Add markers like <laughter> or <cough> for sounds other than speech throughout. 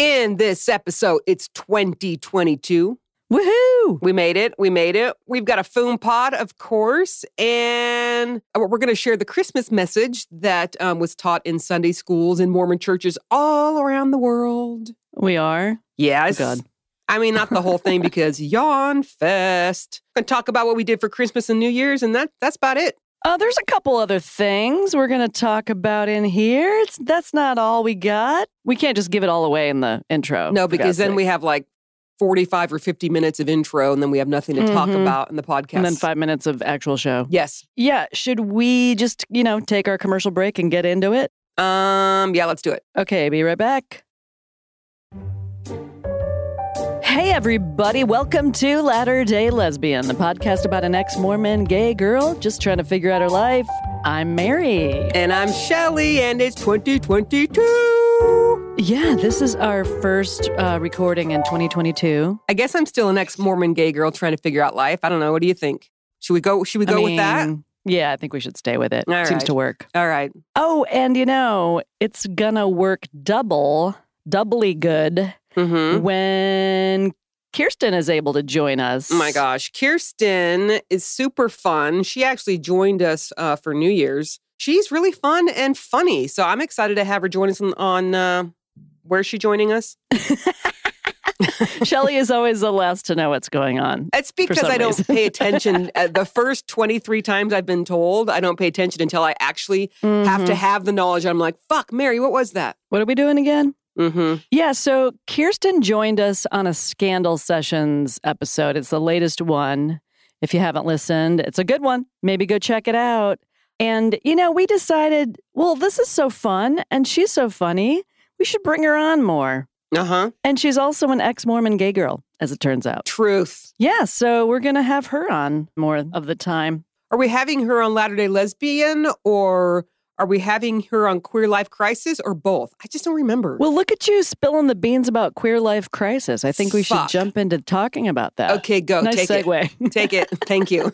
In this episode, it's 2022. Woohoo! We made it. We made it. We've got a FUMPOTD, of course, and we're going to share the Christmas message that um, was taught in Sunday schools and Mormon churches all around the world. We are. Yes. Oh, God. I mean, not the whole thing because <laughs> yawn fest. Going to talk about what we did for Christmas and New Year's, and that that's about it. Uh, there's a couple other things we're going to talk about in here. It's that's not all we got. We can't just give it all away in the intro. No, because then sake. we have like 45 or 50 minutes of intro, and then we have nothing to talk Mhm. about in the podcast. and then five minutes of actual show. Yes. Yeah. Should we just you know take our commercial break and get into it? Um. Yeah. Let's do it. Okay, be right back. Hey, everybody, welcome to Latter day Lesbian, the podcast about an ex Mormon gay girl just trying to figure out her life. I'm Mary. And I'm Shelly, and it's 2022. Yeah, this is our first uh, recording in 2022. I guess I'm still an ex-Mormon gay girl trying to figure out life. I don't know. What do you think? Should we go? Should we I go with that? Yeah, I think we should stay with it. All Seems right. to work. All right. Oh, and you know, it's gonna work double, doubly good Mm-hmm. when Kirsten is able to join us. Oh my gosh, Kirsten is super fun. She actually joined us uh, for New Year's. She's really fun and funny, so I'm excited to have her join us on. on uh, where's she joining us? <laughs> Shelly is always the last to know what's going on. It's because I don't pay attention. <laughs> uh, the first 23 times I've been told, I don't pay attention until I actually have to Mhm. have the knowledge. I'm like, fuck, Mary, what was that? What are we doing again? Mm-hmm. Yeah, so Kirsten joined us on a Scandal Sessions episode. It's the latest one. If you haven't listened, it's a good one. Maybe go check it out. And, you know, we decided, well, this is so fun and she's so funny. We should bring her on more. Uh huh. And she's also an ex Mormon gay girl, as it turns out. Truth. Yeah, so we're going to have her on more of the time. Are we having her on Latter day Lesbian or are we having her on Queer Life Crisis or both? I just don't remember. Well, look at you spilling the beans about queer life crisis. I think we should jump into talking about that. okay, go. nice take it. segue. <laughs> Take it. Thank you.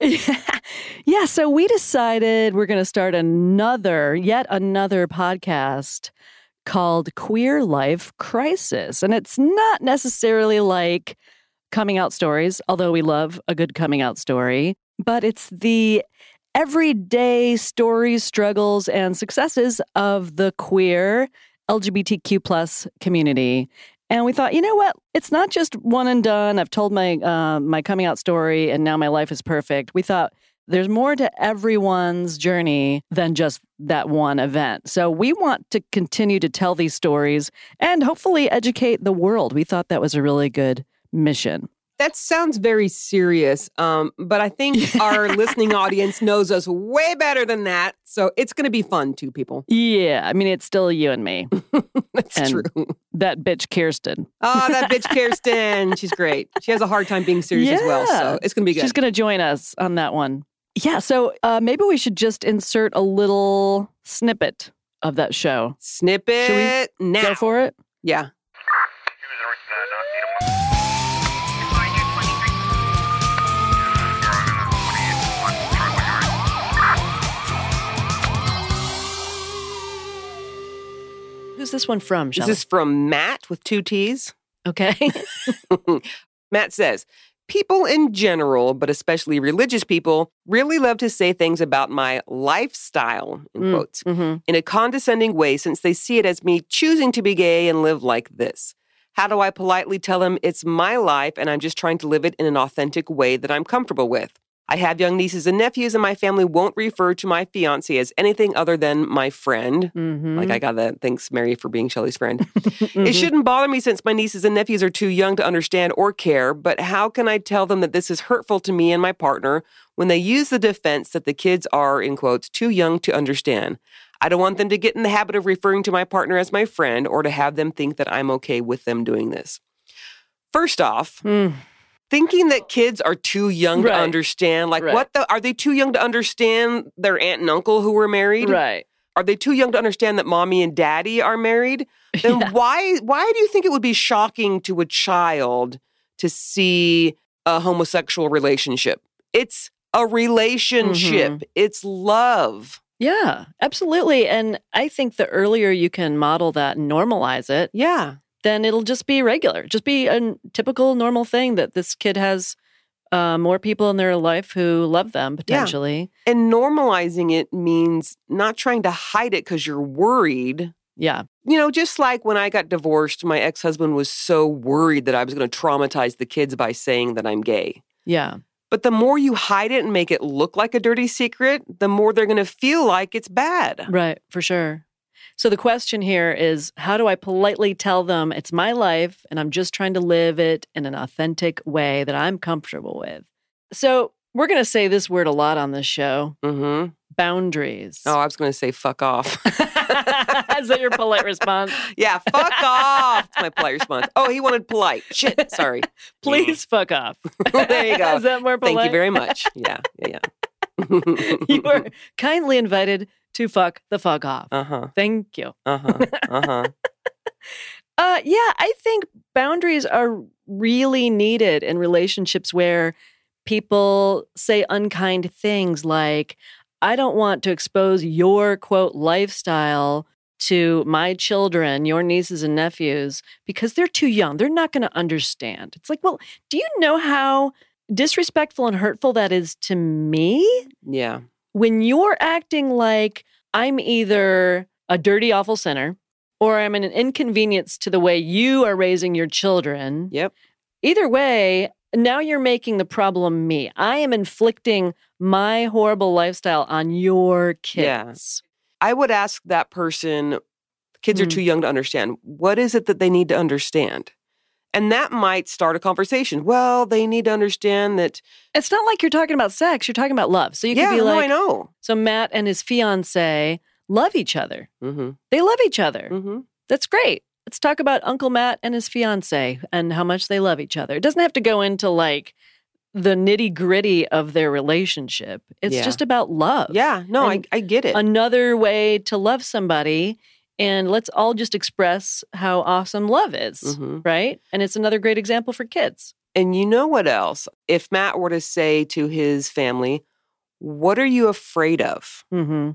yeah. <laughs> yeah, so we decided we're going to start another, yet another podcast called Queer Life Crisis. And it's not necessarily like coming out stories, although we love a good coming out story, but it's the everyday stories, struggles, and successes of the queer LGBTQ plus community. And we thought, you know what? It's not just one and done. I've told my uh, my coming out story, and now my life is perfect. We thought there's more to everyone's journey than just that one event. So we want to continue to tell these stories and hopefully educate the world. We thought that was a really good mission. That sounds very serious, um, but I think <laughs> our listening audience knows us way better than that. So it's going to be fun too, people. Yeah, I mean, it's still you and me. <laughs> That's And- true. That bitch Kirsten. Oh, that bitch <laughs> Kirsten. She's great. She has a hard time being serious as well. So it's going to be good. She's going to join us on that one. Yeah, so uh, maybe we should just insert a little snippet of that show. Snip it now. Go for it. yeah. Who's this one from, This is from Matt with two T's. okay. <laughs> Matt says, People in general, but especially religious people, really love to say things about my lifestyle, in Mm. quotes, hmm in a condescending way since they see it as me choosing to be gay and live like this. How do I politely tell them it's my life and I'm just trying to live it in an authentic way that I'm comfortable with? I have young nieces and nephews, and my family won't refer to my fiance as anything other than my friend. hmm Like I got that. Thanks, Mary, for being Shelley's friend. Mhm. <laughs> It shouldn't bother me since my nieces and nephews are too young to understand or care, but how can I tell them that this is hurtful to me and my partner when they use the defense that the kids are, in quotes, too young to understand? I don't want them to get in the habit of referring to my partner as my friend or to have them think that I'm okay with them doing this. First off, Mm. Thinking that kids are too young to understand, like Right. what the are they too young to understand their aunt and uncle who were married? Right. Are they too young to understand that mommy and daddy are married? <laughs> Then Yeah. why why do you think it would be shocking to a child to see a homosexual relationship? It's a relationship. Mm-hmm. It's love. Yeah, absolutely. And I think the earlier you can model that and normalize it, Yeah. Then it'll just be regular. Just be a typical normal thing that this kid has uh, more people in their life who love them potentially. And normalizing it means not trying to hide it because you're worried. Yeah. You know, just like when I got divorced, my ex husband was so worried that I was going to traumatize the kids by saying that I'm gay. Yeah. But the more you hide it and make it look like a dirty secret, the more they're going to feel like it's bad. Right, for sure. So the question here is how do I politely tell them it's my life and I'm just trying to live it in an authentic way that I'm comfortable with? So we're going to say this word a lot on this show hmm boundaries. Oh, I was going to say fuck off. <laughs> Is that your polite response? <laughs> yeah, fuck off. That's my polite response. Oh, he wanted polite. Shit. Sorry. <laughs> Please fuck off. there you go. Is that more polite? Thank you very much. Yeah, yeah, yeah. <laughs> you are kindly invited to fuck the fuck off. uh huh. Thank you. Uh huh. Uh huh. <laughs> Uh, yeah, I think boundaries are really needed in relationships where people say unkind things like, I don't want to expose your quote lifestyle to my children, your nieces and nephews, because they're too young. They're not going to understand. It's like, well, do you know how disrespectful and hurtful that is to me? Yeah. when you're acting like I'm either a dirty, awful sinner or I'm an inconvenience to the way you are raising your children, Yep. either way, now you're making the problem me. I am inflicting my horrible lifestyle on your kids. Yeah. I would ask that person, kids are Hmm. too young to understand. What is it that they need to understand? And that might start a conversation. Well, they need to understand that. It's not like you're talking about sex, you're talking about love. So you yeah, could be no, I know. so Matt and his fiance love each other. Mm-hmm. They love each other. Mm-hmm. That's great. Let's talk about Uncle Matt and his fiance and how much they love each other. It doesn't have to go into like the nitty gritty of their relationship. It's Yeah. just about love. Yeah, no, I, I get it. Another way to love somebody. And let's all just express how awesome love is, hmm right? And it's another great example for kids. And you know what else? If Matt were to say to his family, What are you afraid of? Mm-hmm.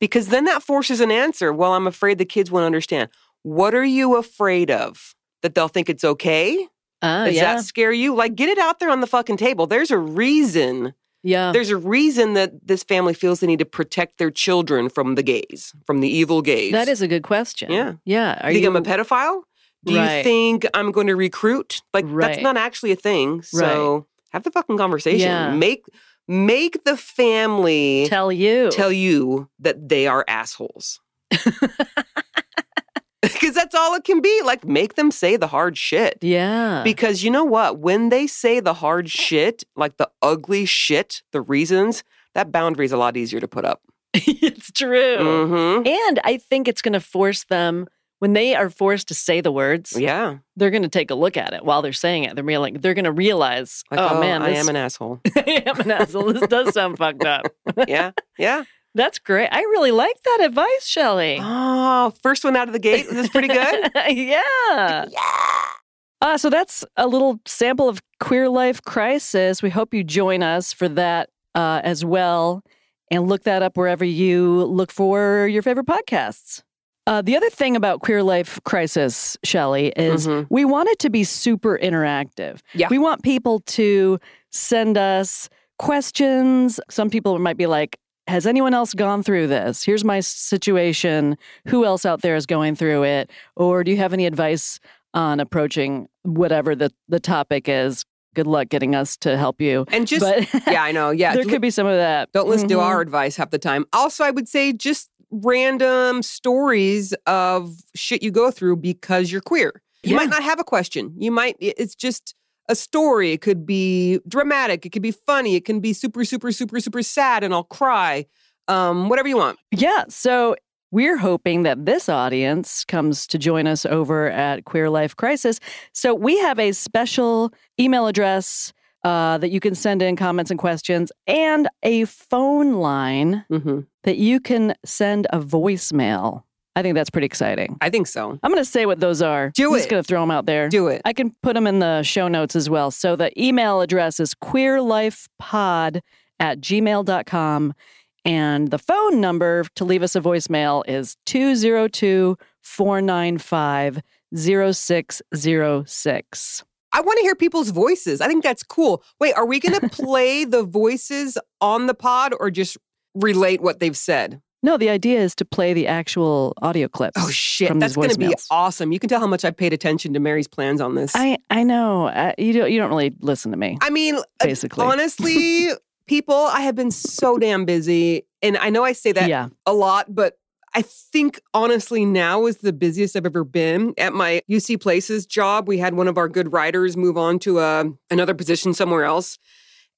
Because then that forces an answer. Well, I'm afraid the kids won't understand. What are you afraid of? That they'll think it's okay? Oh, Does yeah. that scare you? Like, get it out there on the fucking table. There's a reason. Yeah. There's a reason that this family feels they need to protect their children from the gays, from the evil gays. That is a good question. Yeah. Yeah. Are you think you I'm a pedophile? Do Right. you think I'm going to recruit? Like Right. that's not actually a thing. So have the fucking conversation. Yeah. Make make the family tell you? tell you that they are assholes. <laughs> <laughs> Because that's all it can be. Like make them say the hard shit. yeah. Because you know what? When they say the hard shit, like the ugly shit, the reasons, that boundary is a lot easier to put up. <laughs> it's true. hmm And I think it's going to force them when they are forced to say the words. Yeah. They're going to take a look at it while they're saying it. They're real, like, they're going to realize, Like, oh, man, I this, am an asshole. <laughs> I am an asshole. This does sound fucked up. yeah. Yeah. That's great. I really like that advice, Shelley. Oh, first one out of the gate. This is pretty good. <laughs> yeah. <laughs> yeah. Uh, so that's a little sample of Queer Life Crisis. We hope you join us for that uh, as well. And look that up wherever you look for your favorite podcasts. Uh, the other thing about Queer Life Crisis, Shelley, is Mhm. we want it to be super interactive. Yeah. We want people to send us questions. Some people might be like, has anyone else gone through this? Here's my situation. Who else out there is going through it? Or do you have any advice on approaching whatever the, the topic is? Good luck getting us to help you. And just, but <laughs> yeah, I know. Yeah. <laughs> there could be some of that. Don't listen to Mhm. our advice half the time. Also, I would say just random stories of shit you go through because you're queer. You Yeah. might not have a question. You might, it's just a story. It could be dramatic. It could be funny. It can be super, super, super, super sad and I'll cry. Um, whatever you want. Yeah. So we're hoping that this audience comes to join us over at Queer Life Crisis. So we have a special email address uh, that you can send in comments and questions and a phone line Mm-hmm. that you can send a voicemail. I think that's pretty exciting. I think so. I'm going to say what those are. Do I'm just it. going to throw them out there. Do it. I can put them in the show notes as well. So the email address is queerlifepod at gmail.com. And the phone number to leave us a voicemail is 202 495 0606. I want to hear people's voices. I think that's cool. Wait, are we going <laughs> to play the voices on the pod or just relate what they've said? No, the idea is to play the actual audio clips. Oh shit, that's going to be awesome. You can tell how much I paid attention to Mary's plans on this. I I know uh, you don't you don't really listen to me. I mean, uh, Basically. honestly, <laughs> people, I have been so damn busy, and I know I say that yeah, a lot, but I think honestly now is the busiest I've ever been. At my UC Places job, we had one of our good writers move on to a, another position somewhere else.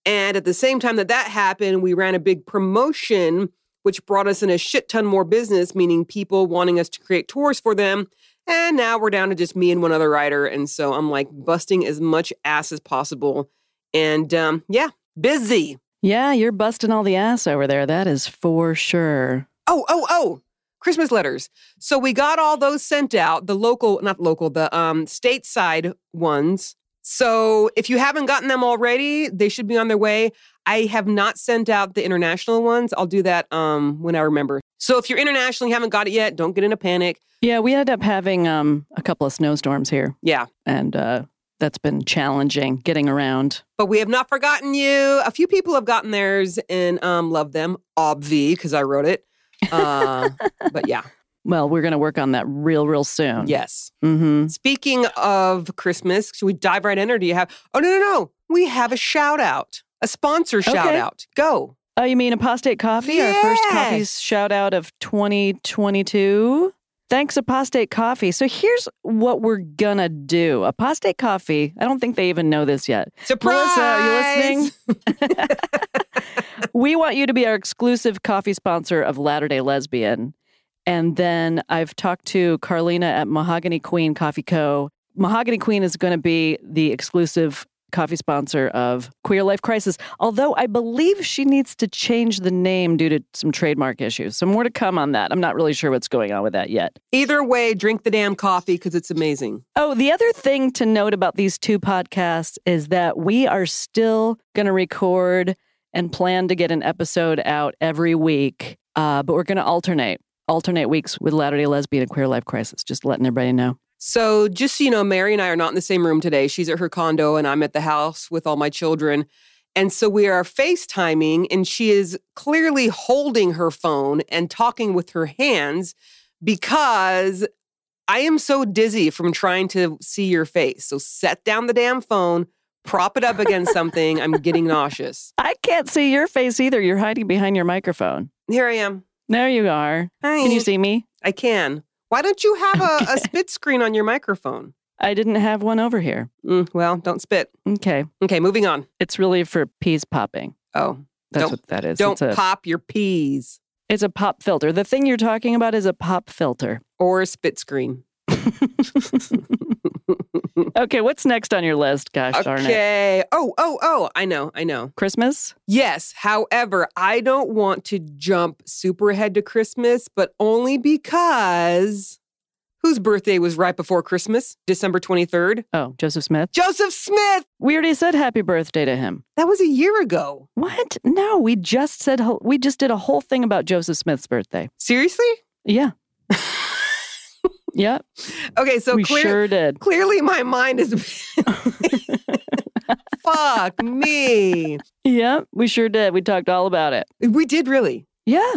And at the same time that that happened, we ran a big promotion, which brought us in a shit ton more business, meaning people wanting us to create tours for them. And now we're down to just me and one other writer. And so I'm like busting as much ass as possible. And um, yeah, busy. yeah, you're busting all the ass over there. That is for sure. Oh, oh, oh. Christmas letters. So we got all those sent out, the local, not local, the um stateside ones. So if you haven't gotten them already, they should be on their way. I have not sent out the international ones. I'll do that um when I remember. So if you're international and you haven't got it yet, don't get in a panic. Yeah, we ended up having um a couple of snowstorms here, Yeah. and uh, that's been challenging getting around. But we have not forgotten you. A few people have gotten theirs and um love them. Obvi, because I wrote it. Uh, <laughs> but yeah, Well, we're going to work on that real, real soon. yes. Mm-hmm. Speaking of Christmas, should we dive right in or do you have? Oh, no, no, no. We have a shout out, a sponsor shout Okay. out. Go. Oh, you mean Apostate Coffee, our first coffee's shout out of 2022? Thanks, Apostate Coffee. So here's what we're gonna do. Apostate Coffee, I don't think they even know this yet. Surprise. Melissa, are you listening? <laughs> <laughs> we want you to be our exclusive coffee sponsor of Latter day Lesbian. And then I've talked to Carlina at Mahogany Queen Coffee Co. Mahogany Queen is going to be the exclusive coffee sponsor of Queer Life Crisis, although I believe she needs to change the name due to some trademark issues. So more to come on that. I'm not really sure what's going on with that yet. Either way, drink the damn coffee because it's amazing. Oh, the other thing to note about these two podcasts is that we are still going to record and plan to get an episode out every week, uh, but we're going to alternate. Alternate weeks with Latter day Lesbian and Queer Life Crisis, just letting everybody know. So, just so you know, Mary and I are not in the same room today. She's at her condo and I'm at the house with all my children. And so we are FaceTiming, and she is clearly holding her phone and talking with her hands because I am so dizzy from trying to see your face. So, set down the damn phone, prop it up against <laughs> something. I'm getting nauseous. I can't see your face either. You're hiding behind your microphone. Here I am. There you are. Hi. Can you see me? I can. Why don't you have a, a spit screen on your microphone? I didn't have one over here. Mm, well, don't spit. Okay. Okay, moving on. It's really for peas popping. Oh, That's Don't- what that is. don't a, pop your peas it's a pop filter. The thing you're talking about is a pop filter. or a spit screen. <laughs> <laughs> Okay, what's next on your list? Gosh darn it. Okay. Oh, oh, oh, I know, I know. Christmas? Yes. However, I don't want to jump super ahead to Christmas, but only because whose birthday was right before Christmas? December 23rd? Oh, Joseph Smith. Joseph Smith. We already said happy birthday to him. That was a year ago. What? No, we just said we just did a whole thing about Joseph Smith's birthday. Seriously? Yeah. <laughs> yeah, Okay, so we clear, sure did. clearly my mind is <laughs> Fuck me. Yep, we sure did. We talked all about it. We did really. Yeah.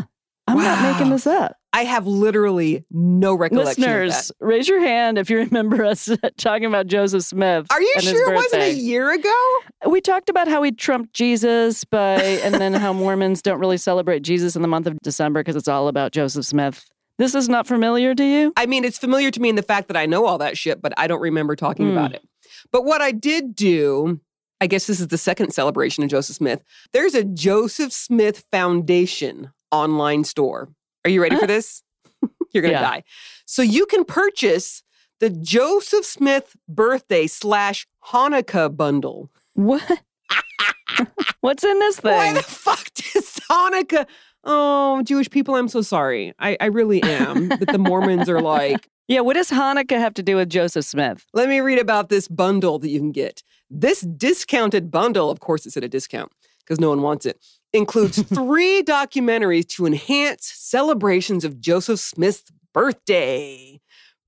I'm not making this up. I have literally no recollection of that. Listeners, raise your hand if you remember <laughs> us talking about Joseph Smith. Are you sure it wasn't a year ago? We talked about how he trumped Jesus by, and then how <laughs> Mormons don't really celebrate Jesus in the month of December because it's all about Joseph Smith. This is not familiar to you? I mean, it's familiar to me in the fact that I know all that shit, but I don't remember talking Hmm. about it. But what I did do, I guess this is the second celebration of Joseph Smith. There's a Joseph Smith Foundation online store. Are you ready for <gasps> this? <laughs> You're going to Yeah. die. So you can purchase the Joseph Smith birthday slash Hanukkah bundle. What? <laughs> What's in this thing? Why the fuck <laughs> does Hanukkah? Oh, Jewish people, I'm so sorry. I, I really am. that the Mormons are like, <laughs> Yeah, what does Hanukkah have to do with Joseph Smith? let me read about this bundle that you can get. This discounted bundle, of course, it's at a discount because no one wants it, includes <laughs> three documentaries to enhance celebrations of Joseph Smith's birthday.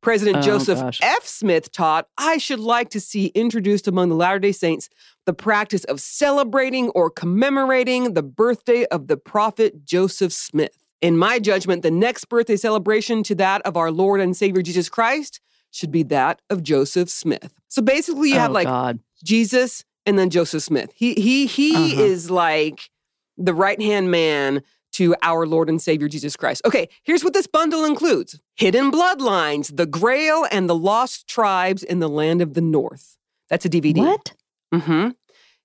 President Oh, Joseph gosh. F. Smith taught, I should like to see introduced among the Latter day Saints the practice of celebrating or commemorating the birthday of the prophet Joseph Smith. In my judgment, the next birthday celebration to that of our Lord and Savior Jesus Christ should be that of Joseph Smith. So basically, you have oh, like God. Jesus and then Joseph Smith. He he he Uh-huh. is like the right hand man to our Lord and Savior Jesus Christ. Okay, here's what this bundle includes: Hidden Bloodlines, The Grail, and the Lost Tribes in the Land of the North. That's a DVD. What? Mm-hmm.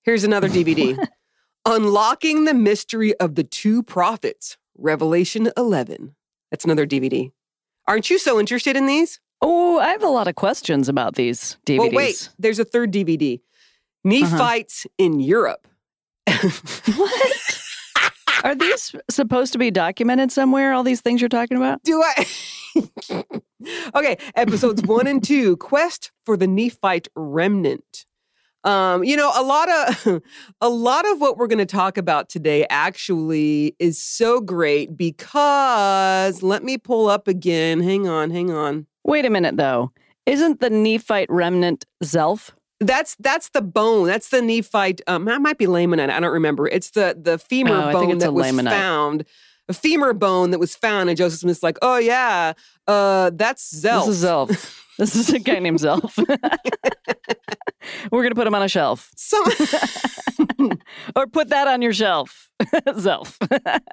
Here's another DVD: <laughs> Unlocking the Mystery of the Two Prophets, Revelation 11. That's another DVD. Aren't you so interested in these? Oh, I have a lot of questions about these DVDs. Well, wait, there's a third DVD. Nephites in Europe. What? <laughs> Are these supposed to be documented somewhere? All these things you're talking about? Do I? <laughs> okay, episodes one and two Quest for the Nephite Remnant. Um, you know, a lot of <laughs> a lot of what we're going to talk about today actually is so great because let me pull up again. Hang on, hang on. Wait a minute, though. Isn't the Nephite remnant Zelph? That's that's the bone. That's the Nephite. Um, that might be Lamanite. I don't remember. It's the the femur Oh, bone that was Lamanite. found. A femur bone that was found, and Joseph Smith's like, "Oh yeah, uh, that's Zelph." This is Zelph. <laughs> this is a guy named Zelph. We're going to put him on a shelf. Some, <laughs> Or put that on your shelf. <laughs> Zelph.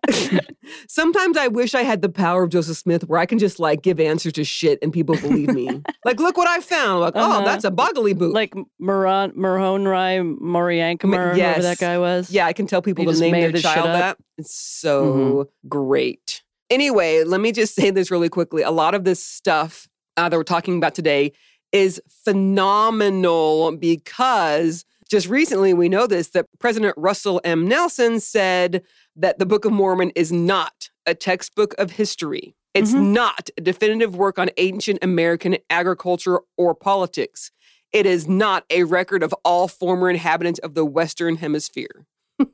<laughs> sometimes I wish I had the power of Joseph Smith, where I can just like give answers to shit and people believe me. like, look what I found. Like, Uh-huh. oh, that's a boggly boot. like Maron, Morhon Rai Moriankamer, yes. whoever that guy was. Yeah, I can tell people to name their child. Mm-hmm. that. It's so great. Anyway, let me just say this really quickly. A lot of this stuff uh, that we're talking about today is phenomenal because just recently we know this that President Russell M. Nelson said that the Book of Mormon is not a textbook of history. It's Mhm. not a definitive work on ancient American agriculture or politics. It is not a record of all former inhabitants of the Western Hemisphere. <laughs>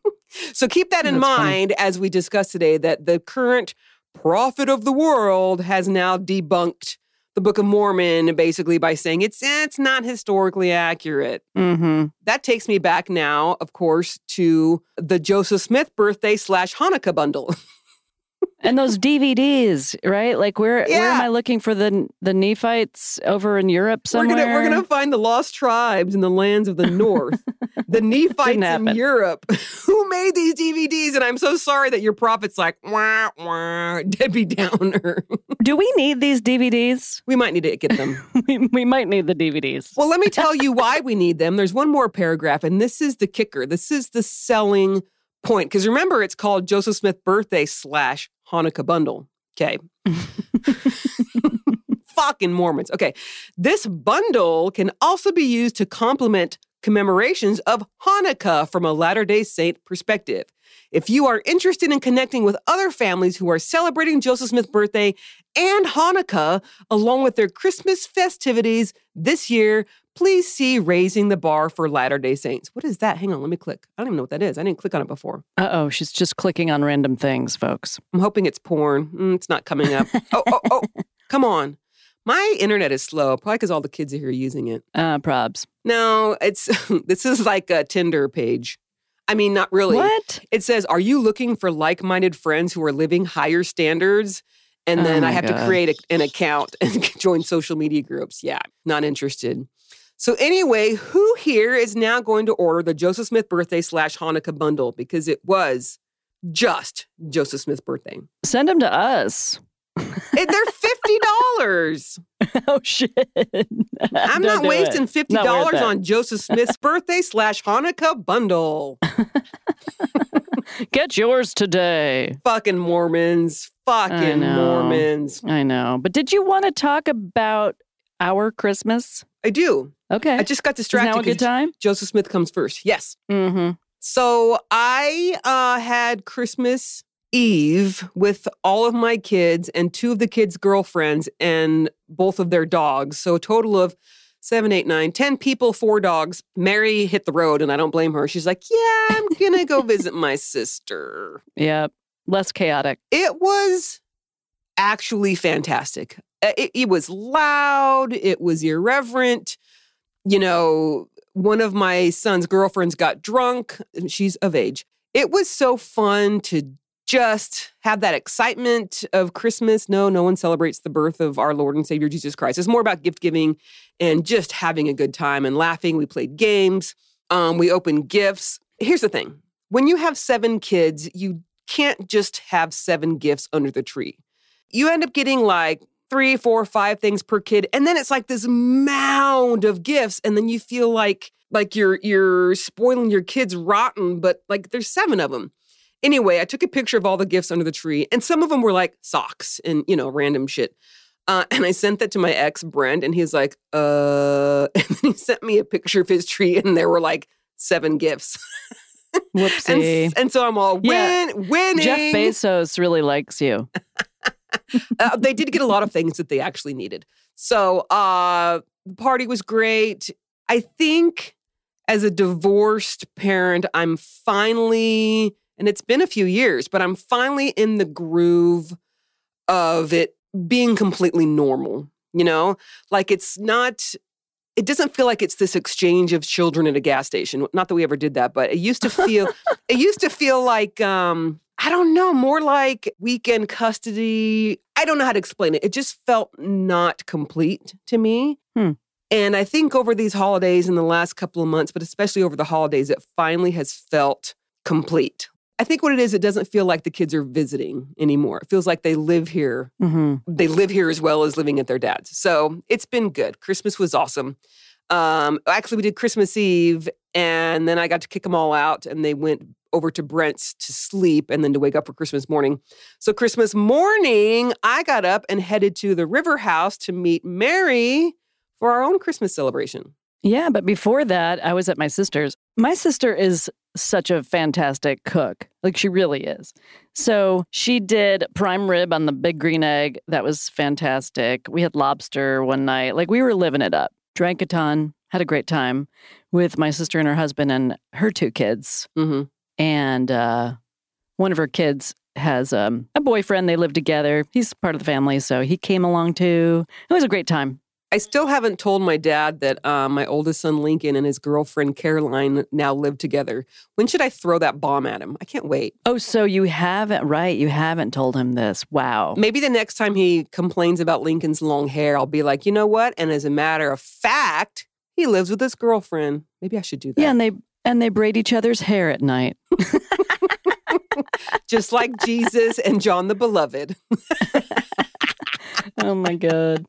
so keep that in That's funny. mind as we discuss today that the current prophet of the world has now debunked the Book of Mormon basically by saying it's it's not historically accurate. Mm-hmm. That takes me back now, of course, to the Joseph Smith birthday slash Hanukkah bundle. <laughs> And those DVDs, right? Like where where am I looking for the the Nephites over in Europe we're somewhere? gonna we're gonna find the lost tribes in the lands of the <laughs> north, the Nephites in. Europe. <laughs> Who made these DVDs? And I'm so sorry that your prophet's like wah wah Debbie Downer. <laughs> Do we need these DVDs? we might need to get them. we, we might need the DVDs. Well, let me tell you why we need them. There's one more paragraph, and this is the kicker. This is the selling point. Because remember, it's called Joseph Smith Birthday slash Hanukkah Bundle. Okay. <laughs> Fucking Mormons. Okay. This bundle can also be used to complement commemorations of Hanukkah from a Latter day Saint perspective. If you are interested in connecting with other families who are celebrating Joseph Smith's birthday and Hanukkah, along with their Christmas festivities this year, please see Raising the Bar for Latter day Saints. What is that? Hang on, let me click. I don't even know what that is. I didn't click on it before. Uh oh, she's just clicking on random things, folks. I'm hoping it's porn. Mm, it's not coming up. <laughs> oh, oh, oh, come on. My internet is slow, probably because all the kids are here using it. Uh, probs. No, it's <laughs> this is like a Tinder page. I mean, not really. What? It says, Are you looking for like minded friends who are living higher standards? And Oh then I my have to create a, an account <laughs> and join social media groups. Yeah, not interested. So, anyway, who here is now going to order the Joseph Smith birthday slash Hanukkah bundle? Because it was just Joseph Smith's birthday. Send them to us. They're <laughs> $50. oh shit! I'm Don't not wasting it. $50 Not on Joseph Smith's <laughs> birthday slash Hanukkah bundle. <laughs> Get yours today. Fucking Mormons. Fucking know. Mormons. I know, but did you want to talk about our Christmas? I do. Okay, I just got is distracted. now a good time? Joseph Smith comes first. Yes. Mm-hmm. So I uh, had Christmas Eve with all of my kids and two of the kids' girlfriends and both of their dogs. So a total of seven, eight, nine, ten people, four dogs. Mary hit the road, and I don't blame her. She's like, Yeah, I'm going to go visit my sister. Yep. Less chaotic. It was actually fantastic. Uh, It, it was loud, it was irreverent. You know, one of my son's girlfriends got drunk. She's of age. It was so fun to just have that excitement of Christmas. No, no one celebrates the birth of our Lord and Savior Jesus Christ. It's more about gift giving and just having a good time and laughing. We played games, um, we opened gifts. Here's the thing when you have seven kids, you can't just have seven gifts under the tree. You end up getting like three, four, five things per kid, and then it's like this mound of gifts, and then you feel like like you're you're spoiling your kids rotten, but like there's seven of them. Anyway, I took a picture of all the gifts under the tree, and some of them were like socks and you know random shit. Uh, and I sent that to my ex Brent, and he's like, "Uh," <laughs> and then he sent me a picture of his tree, and there were like seven gifts. <laughs> and, Whoopsie. and so I'm all win, Yeah. winning. Jeff Bezos really likes you. <laughs> uh, they did get a lot of things that they actually needed. So uh, the party was great. I think as a divorced parent, I'm finally, and it's been a few years, but I'm finally in the groove of it being completely normal. You know, like it's not. It doesn't feel like it's this exchange of children at a gas station. Not that we ever did that, but it used to feel. <laughs> it used to feel like um, I don't know, more like weekend custody. I don't know how to explain it. It just felt not complete to me. Hmm. And I think over these holidays in the last couple of months, but especially over the holidays, it finally has felt complete. I think what it is, it doesn't feel like the kids are visiting anymore. It feels like they live here. hmm They live here as well as living at their dad's. So it's been good. Christmas was awesome. Um, actually, we did Christmas Eve, and then I got to kick them all out, and they went over to Brent's to sleep and then to wake up for Christmas morning. So Christmas morning, I got up and headed to the River House to meet Mary for our own Christmas celebration. Yeah, but before that, I was at my sister's. My sister is such a fantastic cook. Like she really is. So she did prime rib on the big green egg. That was fantastic. We had lobster one night. Like we were living it up. Drank a ton, had a great time with my sister and her husband and her two kids. hmm And uh, one of her kids has um, a boyfriend. They live together. He's part of the family. So he came along too. It was a great time. I still haven't told my dad that uh, my oldest son Lincoln and his girlfriend Caroline now live together. When should I throw that bomb at him? I can't wait. Oh, so you haven't, right? You haven't told him this. Wow. Maybe the next time he complains about Lincoln's long hair, I'll be like, you know what? And as a matter of fact, he lives with his girlfriend. Maybe I should do that. Yeah, and they and they braid each other's hair at night. <laughs> Just like Jesus and John the Beloved. <laughs> oh my god.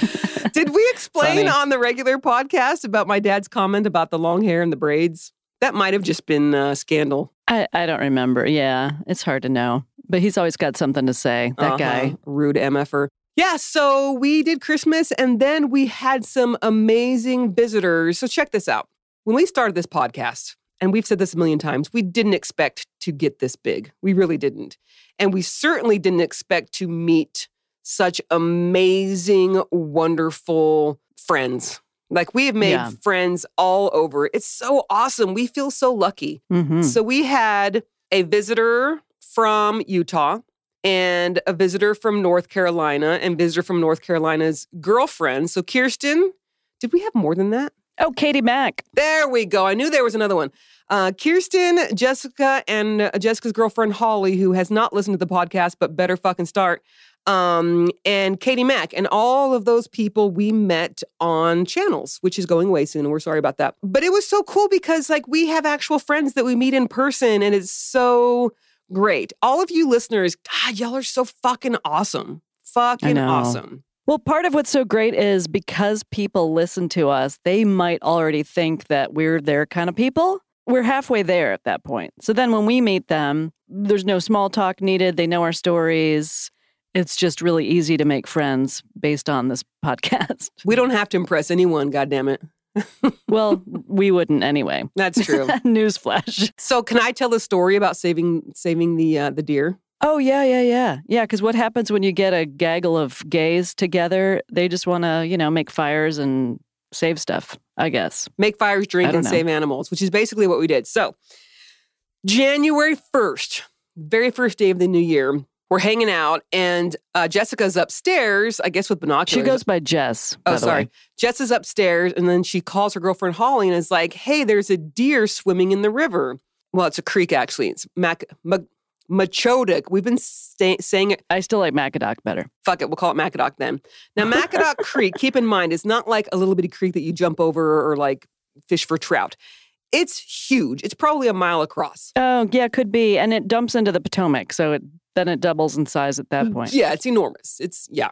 <laughs> Did we explain Funny. on the regular podcast about my dad's comment about the long hair and the braids? That might have just been uh, scandal. I, I don't remember. Yeah, it's hard to know. But he's always got something to say. That Uh-huh. guy. Rude MFer. Yeah, so we did Christmas and then we had some amazing visitors. So check this out. When we started this podcast, and we've said this a million times, we didn't expect to get this big. We really didn't. And we certainly didn't expect to meet such amazing, wonderful friends. Like we have made Yeah. friends all over. It's so awesome. We feel so lucky. hmm So we had a visitor from Utah and a visitor from North Carolina and visitor from North Carolina's girlfriend. So Kirsten, did we have more than that? Oh, Katie Mack. There we go. I knew there was another one. Uh, Kirsten, Jessica, and uh, Jessica's girlfriend Holly, who has not listened to the podcast but better fucking start, um, and Katie Mack, and all of those people we met on channels, which is going away soon, and we're sorry about that. But it was so cool because like we have actual friends that we meet in person, and it's so great. All of you listeners, God, y'all are so fucking awesome. Fucking awesome. Well, part of what's so great is because people listen to us, they might already think that we're their kind of people. We're halfway there at that point. So then when we meet them, there's no small talk needed. They know our stories. It's just really easy to make friends based on this podcast. <laughs> We don't have to impress anyone, God damn it. <laughs> well, we wouldn't anyway. That's true. <laughs> Newsflash. So can I tell the story about saving saving the uh, the deer? Oh, yeah, yeah, yeah. Yeah, because what happens when you get a gaggle of gays together? They just want to, you know, make fires and save stuff, I guess. Make fires, drink, and know. save animals, which is basically what we did. So, January 1st, very first day of the new year, we're hanging out, and uh, Jessica's upstairs, I guess with binoculars. She goes by Jess. Oh, by the sorry. way. Jess is upstairs, and then she calls her girlfriend Holly and is like, "Hey, there's a deer swimming in the river. Well, it's a creek actually. It's Mac Mac-. We've been saying it. I still like Macadoc better. Fuck it, we'll call it Macadoc then. Now, Macadoc <laughs> Creek. Keep in mind, it's not like a little bitty creek that you jump over or like fish for trout. It's huge. It's probably a mile across. Oh, yeah, could be. And it dumps into the Potomac, so it then it doubles in size at that point. Mm, Yeah, it's enormous. It's yeah.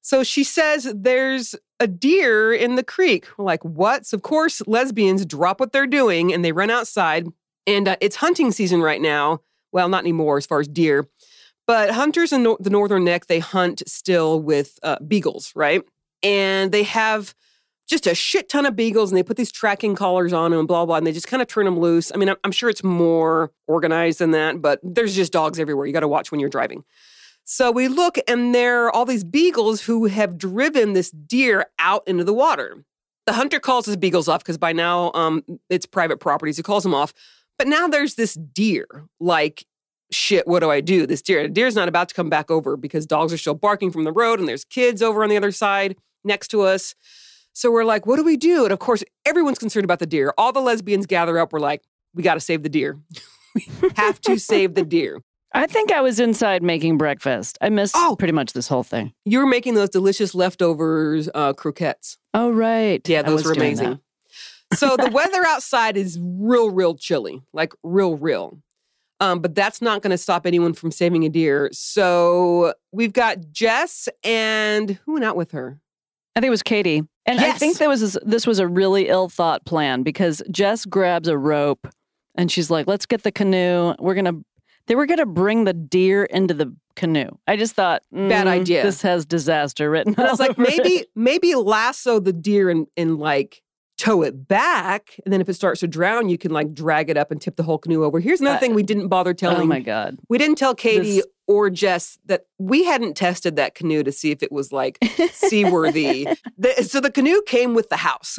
So she says there's a deer in the creek. We're like, what? So of course, lesbians drop what they're doing and they run outside. And uh, it's hunting season right now. Well, not anymore as far as deer, but hunters in nor- the northern neck they hunt still with uh, beagles, right? And they have just a shit ton of beagles, and they put these tracking collars on them, and blah blah, and they just kind of turn them loose. I mean, I'm, sure it's more organized than that, but there's just dogs everywhere. You got to watch when you're driving. So we look, and there are all these beagles who have driven this deer out into the water. The hunter calls his beagles off because by now um, it's private property. So he calls them off. But now there's this deer. Like, shit, what do I do? This deer, the deer's not about to come back over because dogs are still barking from the road, and there's kids over on the other side next to us. So we're like, what do we do? And of course, everyone's concerned about the deer. All the lesbians gather up. We're like, we got to save the deer. <laughs> we have to save the deer. I think I was inside making breakfast. I missed Oh. pretty much this whole thing. You were making those delicious leftovers uh, croquettes. Oh, right. Yeah, those were amazing. so the <laughs> weather outside is real, real chilly, like real, real. Um, but that's not going to stop anyone from saving a deer. So we've got Jess and who went out with her? I think it was Katie. And I think there was this was a really ill thought plan because Jess grabs a rope and she's like, "Let's get the canoe. We're gonna." They were gonna bring the deer into the canoe. I just thought, Bad mm, idea. This has disaster written. I was like, it. maybe, maybe lasso the deer and, and like tow it back. And then if it starts to drown, you can like drag it up and tip the whole canoe over. Here's another Uh, thing we didn't bother telling Oh my god! We didn't tell Katie This- or just that we hadn't tested that canoe to see if it was like seaworthy. <laughs> The- so the canoe came with the house.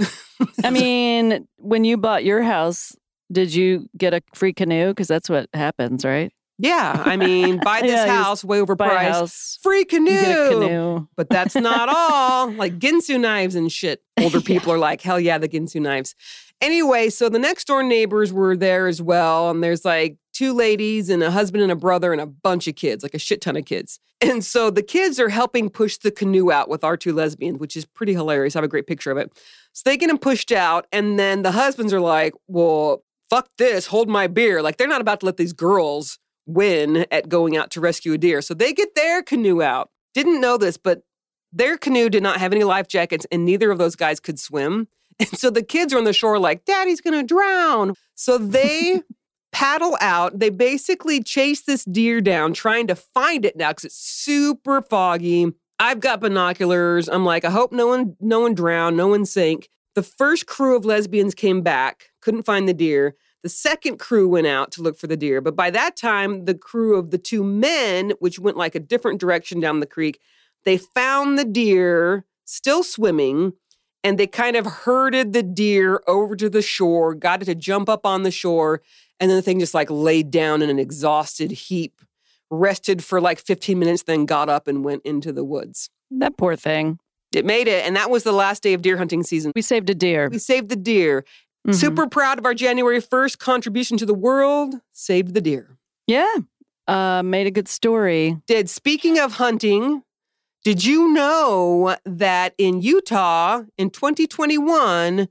I mean, when you bought your house, did you get a free canoe? Because that's what happens, right? yeah, I mean, <laughs> buy this Yeah, house way overpriced. House, Free canoe. get a canoe. But that's not <laughs> all. Like Ginsu knives and shit. Older people are like, hell yeah, the Ginsu knives. Anyway, so the next door neighbors were there as well. And there's like two ladies and a husband and a brother and a bunch of kids, like a shit ton of kids. And so the kids are helping push the canoe out with our two lesbians, which is pretty hilarious. I have a great picture of it. So they get them pushed out. And then the husbands are like, well, fuck this, hold my beer. Like they're not about to let these girls win at going out to rescue a deer. So they get their canoe out. Didn't know this, but their canoe did not have any life jackets, and neither of those guys could swim. <laughs> And so the kids are on the shore, like, Daddy's gonna drown. So they paddle out. They basically chase this deer down, trying to find it now because it's super foggy. I've got binoculars. I'm like, I hope no one, no one drowned, no one sank. The first crew of lesbians came back, couldn't find the deer. The second crew went out to look for the deer, but by that time, the crew of the two men, which went like a different direction down the creek, they found the deer still swimming and they kind of herded the deer over to the shore, got it to jump up on the shore, and then the thing just like laid down in an exhausted heap, rested for like 15 minutes, then got up and went into the woods. That poor thing. It made it, and that was the last day of deer hunting season. We saved a deer. We saved the deer. Mhm. Super proud of our January 1st contribution to the world. Saved the deer. Yeah. Uh, made a good story. Did speaking of hunting, did you know that in Utah in 2021,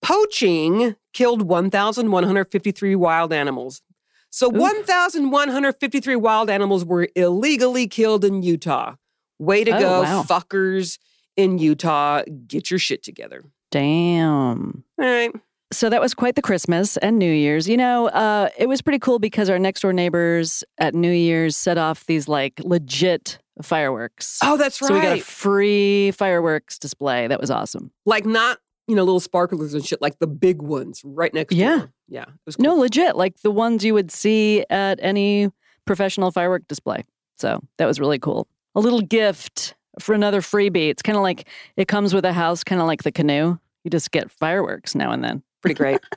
poaching killed 1,153 wild animals? So 1,153 wild animals were illegally killed in Utah. Way to Oh, go, wow. fuckers in Utah. Get your shit together. Damn. All right. So that was quite the Christmas and New Year's. You know, uh, it was pretty cool because our next door neighbors at New Year's set off these like legit fireworks. Oh, that's right. So we got a free fireworks display. That was awesome. like not, you know, little sparklers and shit, like the big ones right next Yeah. door. Yeah. Cool. No, legit, like the ones you would see at any professional firework display. So that was really cool. A little gift for another freebie. It's kind of like it comes with a house, kind of like the canoe. You just get fireworks now and then. Pretty great. <laughs>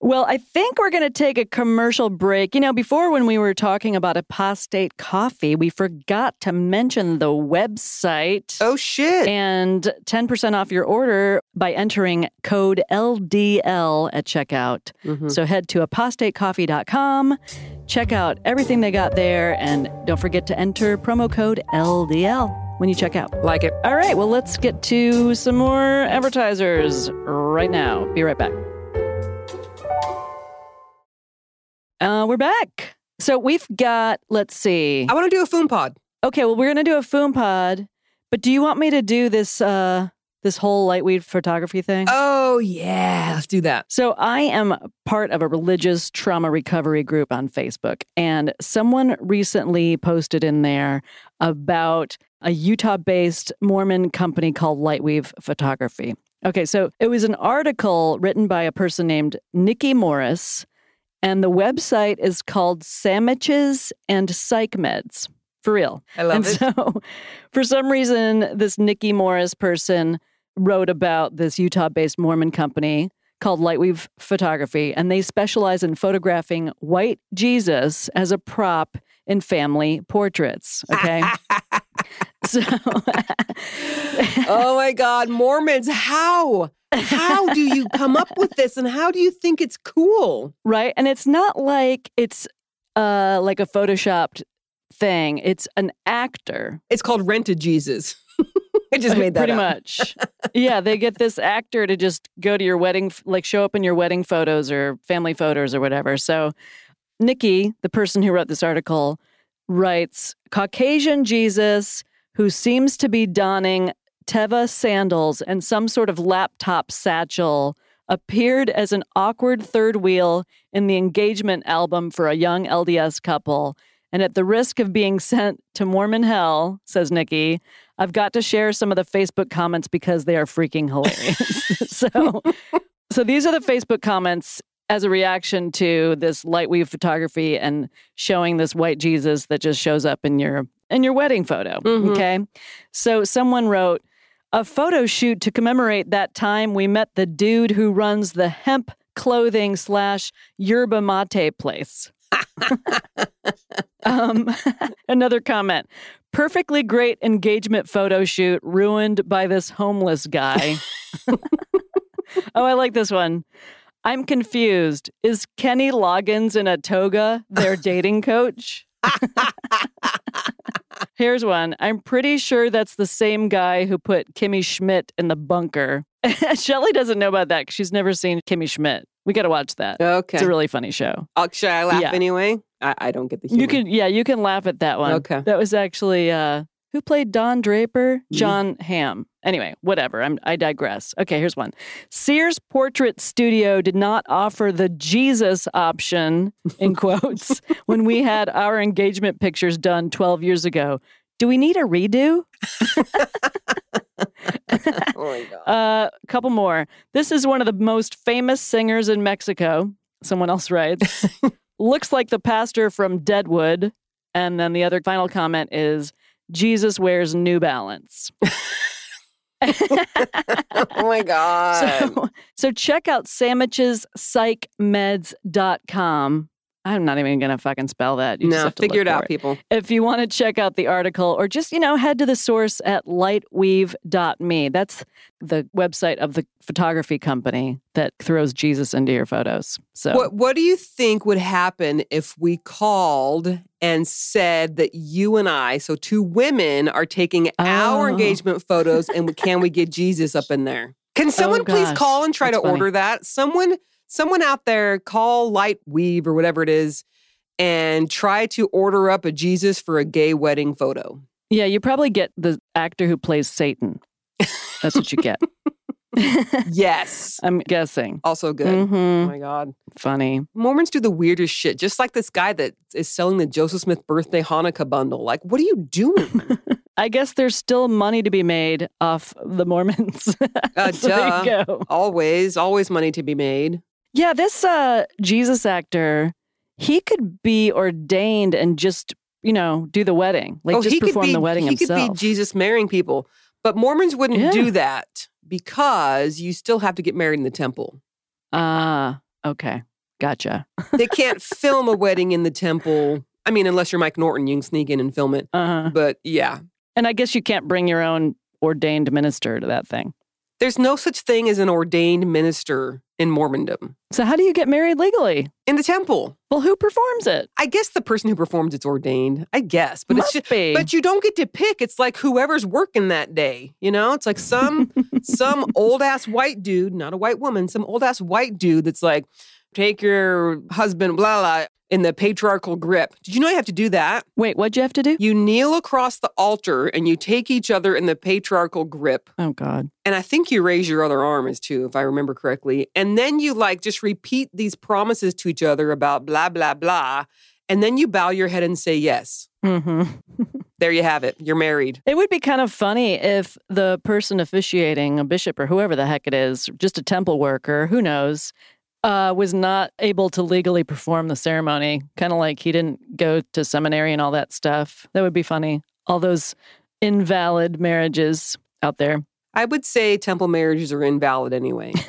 Well, I think we're going to take a commercial break. You know, before when we were talking about apostate coffee, we forgot to mention the website. oh, shit. And 10% off your order by entering code LDL at checkout. Mhm. So head to apostatecoffee.com, check out everything they got there, and don't forget to enter promo code LDL when you check out. Like it. All right, well, let's get to some more advertisers right now. Be right back. Uh, we're back. So we've got, let's see. I want to do a foom pod. Okay, well, we're gonna do a foom pod, but do you want me to do this uh this whole Lightweave photography thing? Oh, yeah. Let's do that. So I am part of a religious trauma recovery group on Facebook, and someone recently posted in there about a Utah-based Mormon company called Lightweave Photography. Okay, so it was an article written by a person named Nikki Morris, and the website is called Sandwiches and Psych Meds. For real. I love and it. so, <laughs> for some reason, this Nikki Morris person wrote about this Utah based Mormon company called Lightweave Photography, and they specialize in photographing white Jesus as a prop in family portraits. Okay. <laughs> <laughs> so, <laughs> oh my God, Mormons, how? How do you come up with this and how do you think it's cool? right. And it's not like it's uh, like a photoshopped thing, it's an actor It's called Rented Jesus. <laughs> I just made that pretty up. much. yeah, they get this actor to just go to your wedding, like show up in your wedding photos or family photos or whatever. So, Nikki, the person who wrote this article, writes Caucasian Jesus who seems to be donning Teva sandals and some sort of laptop satchel appeared as an awkward third wheel in the engagement album for a young LDS couple. And at the risk of being sent to Mormon hell, says Nikki, I've got to share some of the Facebook comments because they are freaking hilarious. <laughs> so, so these are the Facebook comments as a reaction to this lightweave photography and showing this white Jesus that just shows up in your in your wedding photo. Mhm. Okay. So someone wrote a photo shoot to commemorate that time we met the dude who runs the hemp clothing slash yerba mate place. <laughs> um, <laughs> another comment. Perfectly great engagement photo shoot ruined by this homeless guy. <laughs> oh, I like this one. I'm confused. Is Kenny Loggins in a toga their dating coach? Here's one. I'm pretty sure that's the same guy who put Kimmy Schmidt in the bunker. <laughs> Shelly doesn't know about that because she's never seen Kimmy Schmidt. We got to watch that. Okay. It's a really funny show. Uh, should I laugh Yeah. anyway? I, I don't get the humor. You can, yeah, you can laugh at that one. Okay. That was actually uh, who played Don Draper? Mm-hmm. Jon Hamm. Anyway, whatever. I'm, I digress. Okay, here's one. Sears Portrait Studio did not offer the Jesus option, in quotes, <laughs> when we had our engagement pictures done 12 years ago. Do we need a redo? <laughs> oh Uh, a couple more. This is one of the most famous singers in Mexico. Someone else writes, <laughs> looks like the pastor from Deadwood. And then the other final comment is Jesus wears New Balance. <laughs> oh my <laughs> God. so, so check out sandwichespsychmeds.com. I'm not even going to fucking spell that. You just no, have to figure it out, people. if you want to check out the article or just, you know, head to the source at lightweave.me. That's the website of the photography company that throws Jesus into your photos. So, What What do you think would happen if we called and said that you and I, so two women, are taking our Oh. engagement photos, and can we get Jesus up in there? Can <laughs> oh, someone please call and try that's to funny. order that? Someone, someone out there, call Light Weave or whatever it is, and try to order up a Jesus for a gay wedding photo. yeah, you probably get the actor who plays Satan. That's what you get. <laughs> Yes, I'm guessing. also good. Oh Mhm. my God. Funny. Mormons do the weirdest shit, just like this guy that is selling the Joseph Smith birthday Hanukkah bundle. Like, what are you doing? <laughs> I guess there's still money to be made off the Mormons. <laughs> Uh, so there you go. always, always money to be made. Yeah, this uh, Jesus actor, he could be ordained and just, you know, do the wedding, like just Oh, he perform be, the wedding he himself. could be Jesus marrying people, but Mormons wouldn't Yeah. do that because you still have to get married in the temple. Ah, okay. Gotcha. They can't <laughs> film a wedding in the temple. I mean, unless you're Mike Norton, you can sneak in and film it. Uh-huh. But yeah, And I guess you can't bring your own ordained minister to that thing. there's no such thing as an ordained minister in Mormondom So how do you get married legally? in the temple. Well, who performs it? I guess the person who performs it's ordained. I guess, but Must it's just, be. but you don't get to pick. It's like whoever's working that day. You know, it's like some <laughs> some old ass white dude, not a white woman, some old ass white dude that's like, take your husband, blah blah, in the patriarchal grip. Did you know you have to do that? Wait, what'd you have to do? You kneel across the altar and you take each other in the patriarchal grip. Oh God. And I think you raise your other arm as too, if I remember correctly. And then you like just repeat these promises to each other about blah, blah, blah. And then you bow your head and say yes. hmm <laughs> There you have it. You're married. It would be kind of funny if the person officiating, a bishop or whoever the heck it is, just a temple worker, who knows, uh, was not able to legally perform the ceremony. Kind of like he didn't go to seminary and all that stuff. That would be funny. All those invalid marriages out there. I would say temple marriages are invalid anyway. <laughs>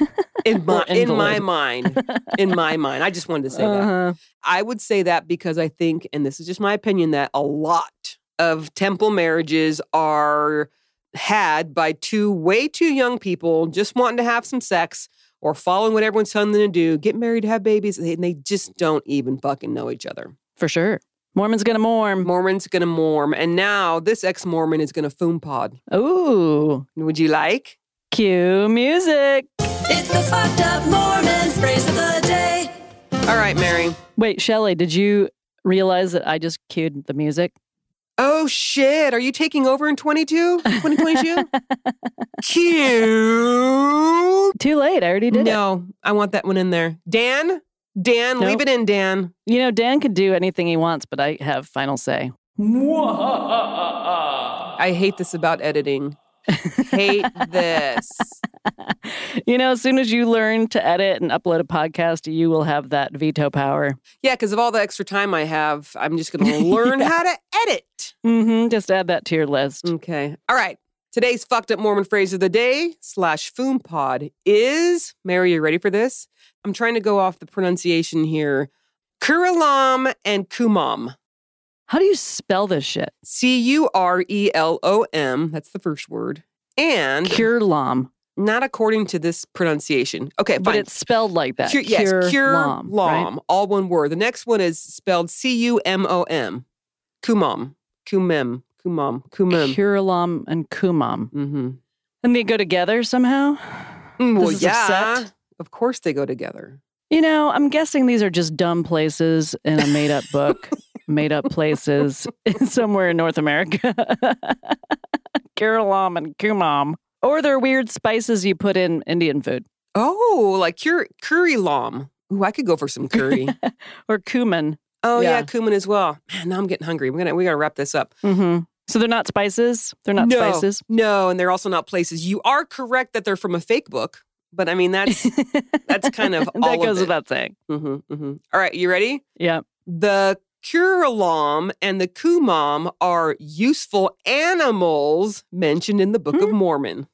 In my, in my mind. <laughs> In my mind. I just wanted to say that. Uh-huh. I would say that because I think, and this is just my opinion, that a lot of temple marriages are had by two way too young people just wanting to have some sex or following what everyone's telling them to do, get married, have babies, and they just don't even fucking know each other. For sure. Mormon's gonna morm. Mormon's gonna morm, and now this ex Mormon is gonna foom pod. Ooh. Would you like? Cue music. It's the fucked up Mormon phrase of the day. All right, Mary. Wait, Shelly, did you realize that I just cued the music? Oh shit, are you taking over in 22? 2022? <laughs> Cute. Too late. I already did it. No, I want that one in there. Dan, Dan, leave it in, Dan. You know, Dan can do anything he wants, but I have final say. I hate this about editing. hate <laughs> this. <laughs> You know, as soon as you learn to edit and upload a podcast, you will have that veto power. Yeah, because of all the extra time I have, I'm just going <laughs> to learn how to edit. Mm-hmm, Just add that to your list. Okay. All right. Today's fucked up Mormon phrase of the day slash foom pod is Mary, you ready for this? I'm trying to go off the pronunciation here. Kurilam and Kumam. How do you spell this shit? C U R E L O M. That's the first word. And Curlam. Not according to this pronunciation. Okay, But it's spelled like that. Cure, yes, cure Curlam, lom, right? all one word. The next one is spelled C U M O M. Kumam. Kumem. Kumam. Kumem. Curlam and Kumam. Mm-hmm. And they go together somehow? Mm, Well, yeah. Of course they go together. You know, I'm guessing these are just dumb places in a made up <laughs> book, made up places <laughs> somewhere in North America. <laughs> Karalam and Kumam. Or they're weird spices you put in Indian food. Oh, like cur- curry lom. Ooh, I could go for some curry. <laughs> Or cumin. oh yeah, Yeah. cumin as well. Man, now I'm getting hungry. We're gonna we gotta wrap this up. hmm So they're not spices? They're not no, spices? No, and they're also not places. You are correct that they're from a fake book, but I mean that's <laughs> That's kind of all that of goes it. without saying. hmm hmm All right, you ready? Yeah. The Curelom and the Cumom are useful animals mentioned in the Book of Hmm. Mormon.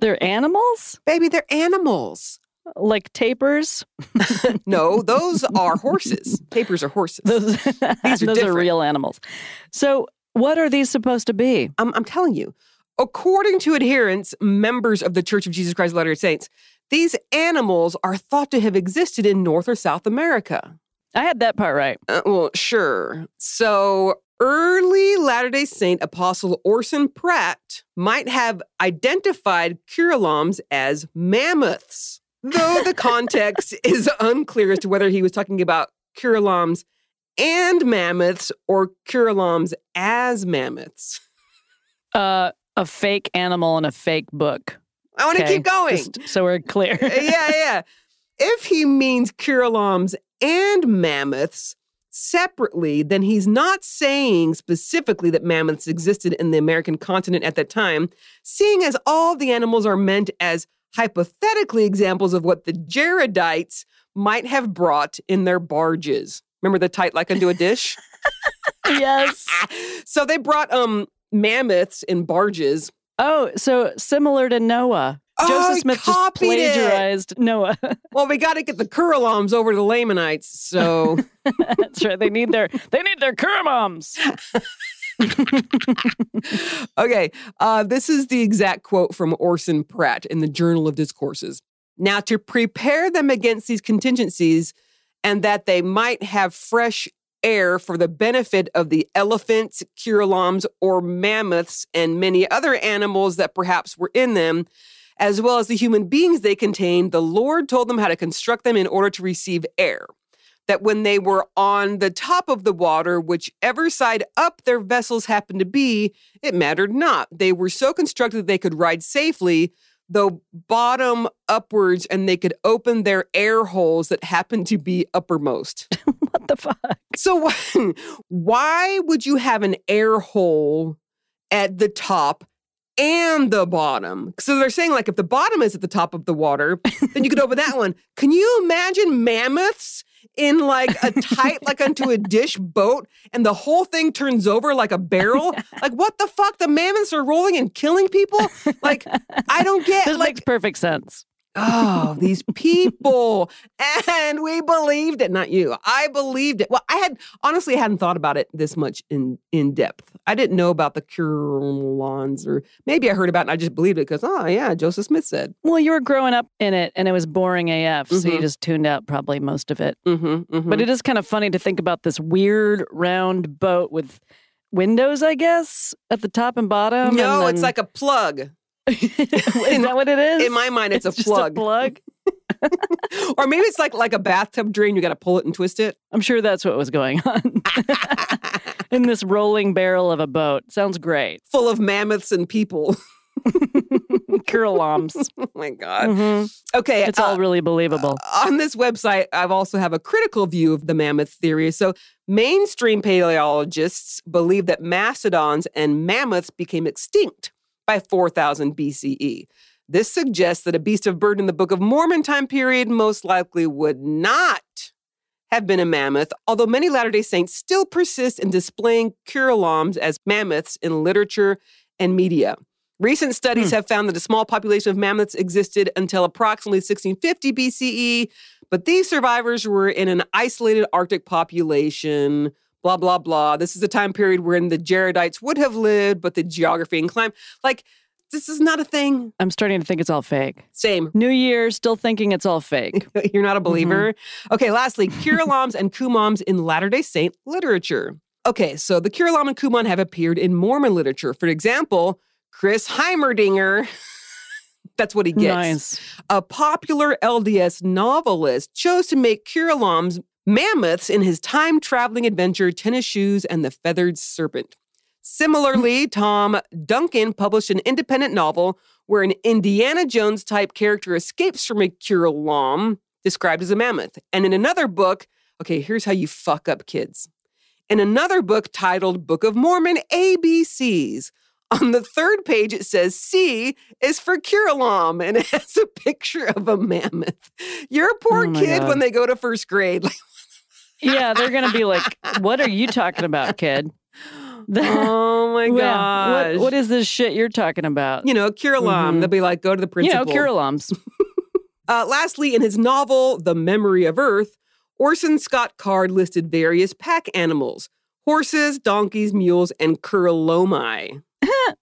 They're animals? Baby, they're animals. Like tapirs? <laughs> No, those are horses. Tapirs are horses. Those, <laughs> These are those are real animals. So what are these supposed to be? I'm, I'm telling you, according to adherents, members of the Church of Jesus Christ of Latter-day Saints, these animals are thought to have existed in North or South America. I had that part right. Uh, well, sure. So early Latter day Saint Apostle Orson Pratt might have identified Cureloms as mammoths, though the <laughs> context is unclear as to whether he was talking about Cureloms and mammoths or Cureloms as mammoths. Uh, a fake animal in a fake book. I want to Okay, keep going. just so we're clear. yeah, yeah. If he means Cureloms and mammoths separately, then he's not saying specifically that mammoths existed in the American continent at that time, seeing as all the animals are meant as hypothetically examples of what the Jaredites might have brought in their barges. Remember the tight like unto a dish? <laughs> <laughs> yes. so they brought um mammoths in barges Oh, so similar to Noah. Oh, Joseph Smith just copied it. plagiarized Noah. <laughs> Well, we got to get the Cureloms over to the Lamanites. So, <laughs> That's right. They need their they need their Kurmoms. <laughs> okay, uh, this is the exact quote from Orson Pratt in the Journal of Discourses. Now, to prepare them against these contingencies and that they might have fresh air for the benefit of the elephants, cureloms, or mammoths, and many other animals that perhaps were in them, as well as the human beings they contained, the Lord told them how to construct them in order to receive air. That when they were on the top of the water, whichever side up their vessels happened to be, it mattered not. They were so constructed that they could ride safely, though bottom upwards, and they could open their air holes that happened to be uppermost. <laughs> What the fuck? So <laughs> why would you have an air hole at the top and the bottom? So they're saying like if the bottom is at the top of the water, then you could open that one. <laughs> Can you imagine mammoths in like a tight like onto a dish boat and the whole thing turns over like a barrel? <laughs> Like what the fuck? The mammoths are rolling and killing people? Like I don't get <laughs> This like makes perfect sense. Oh, these people. and we believed it. Not you. I believed it. Well, I had honestly hadn't thought about it this much in in depth. I didn't know about the Curlons, or maybe I heard about it and I just believed it because, oh yeah, Joseph Smith said. Well, you were growing up in it and it was boring AF, so you Mhm. just tuned out probably most of it. Mm-hmm, But it is kind of funny to think about this weird round boat with windows, I guess, at the top and bottom. and no, it's like a plug. <laughs> is that what it is? In my mind, it's, a just plug. a plug. <laughs> or maybe it's like like a bathtub drain. You got to pull it and twist it. I'm sure that's what was going on <laughs> in this rolling barrel of a boat. Sounds great. Full of mammoths and people. Curloms. oh my god. Mhm. Okay, It's uh, all really believable. on this website, I've also have a critical view of the mammoth theory. So mainstream paleologists believe that mastodons and mammoths became extinct by 4000 BCE. This suggests that a beast of burden in the Book of Mormon time period most likely would not have been a mammoth, although many Latter-day Saints still persist in displaying Cureloms as mammoths in literature and media. Recent studies hmm. have found that a small population of mammoths existed until approximately 1650 BCE, but these survivors were in an isolated Arctic population. Blah, blah, blah. This is a time period wherein the Jaredites would have lived, but the geography and climate, like, this is not a thing. I'm starting to think it's all fake. Same. New Year, still thinking it's all fake. <laughs> You're not a mm-hmm. believer. Okay, lastly, Cureloms and Cumoms in Latter day Saint literature. Okay, so the Curelom and Cumom have appeared in Mormon literature. For example, Chris Heimerdinger, <laughs> that's what he gets. Nice. A popular LDS novelist chose to make Cureloms mammoths in his time traveling adventure, Tennis Shoes and the Feathered Serpent. Similarly, Tom Duncan published an independent novel where an Indiana Jones type character escapes from a Curelom described as a mammoth. And in another book, okay, here's how you fuck up kids. In another book titled Book of Mormon ABCs, on the third page it says C is for Curelom and <laughs> it has a picture of a mammoth. Your poor Oh kid God. when they go to first grade. Like, <laughs> Yeah, they're going to be like, what are you talking about, kid? <laughs> oh my <laughs> gosh. What, what is this shit you're talking about? you know, Curelom. Mhm. They'll be like, go to the You know, principal. <laughs> Uh, lastly, in his novel, The Memory of Earth, Orson Scott Card listed various pack animals horses, donkeys, mules, and curlomi.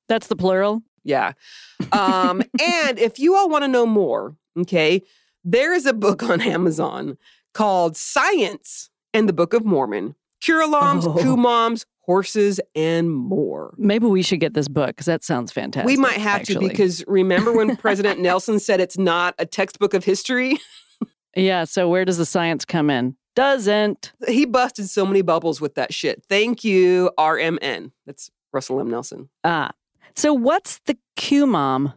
That's the plural. Yeah. Um, and if you all want to know more, okay, there is a book on Amazon called Science and the Book of Mormon Cureloms, Oh. Cumoms, Horses, and More. Maybe we should get this book because that sounds fantastic. we might have actually. to because remember when <laughs> President Nelson said it's not a textbook of history? Yeah, so where does the science come in? Doesn't. He busted so many bubbles with that shit. Thank you, RMN. That's Russell M. Nelson. Ah. So what's the Q mom?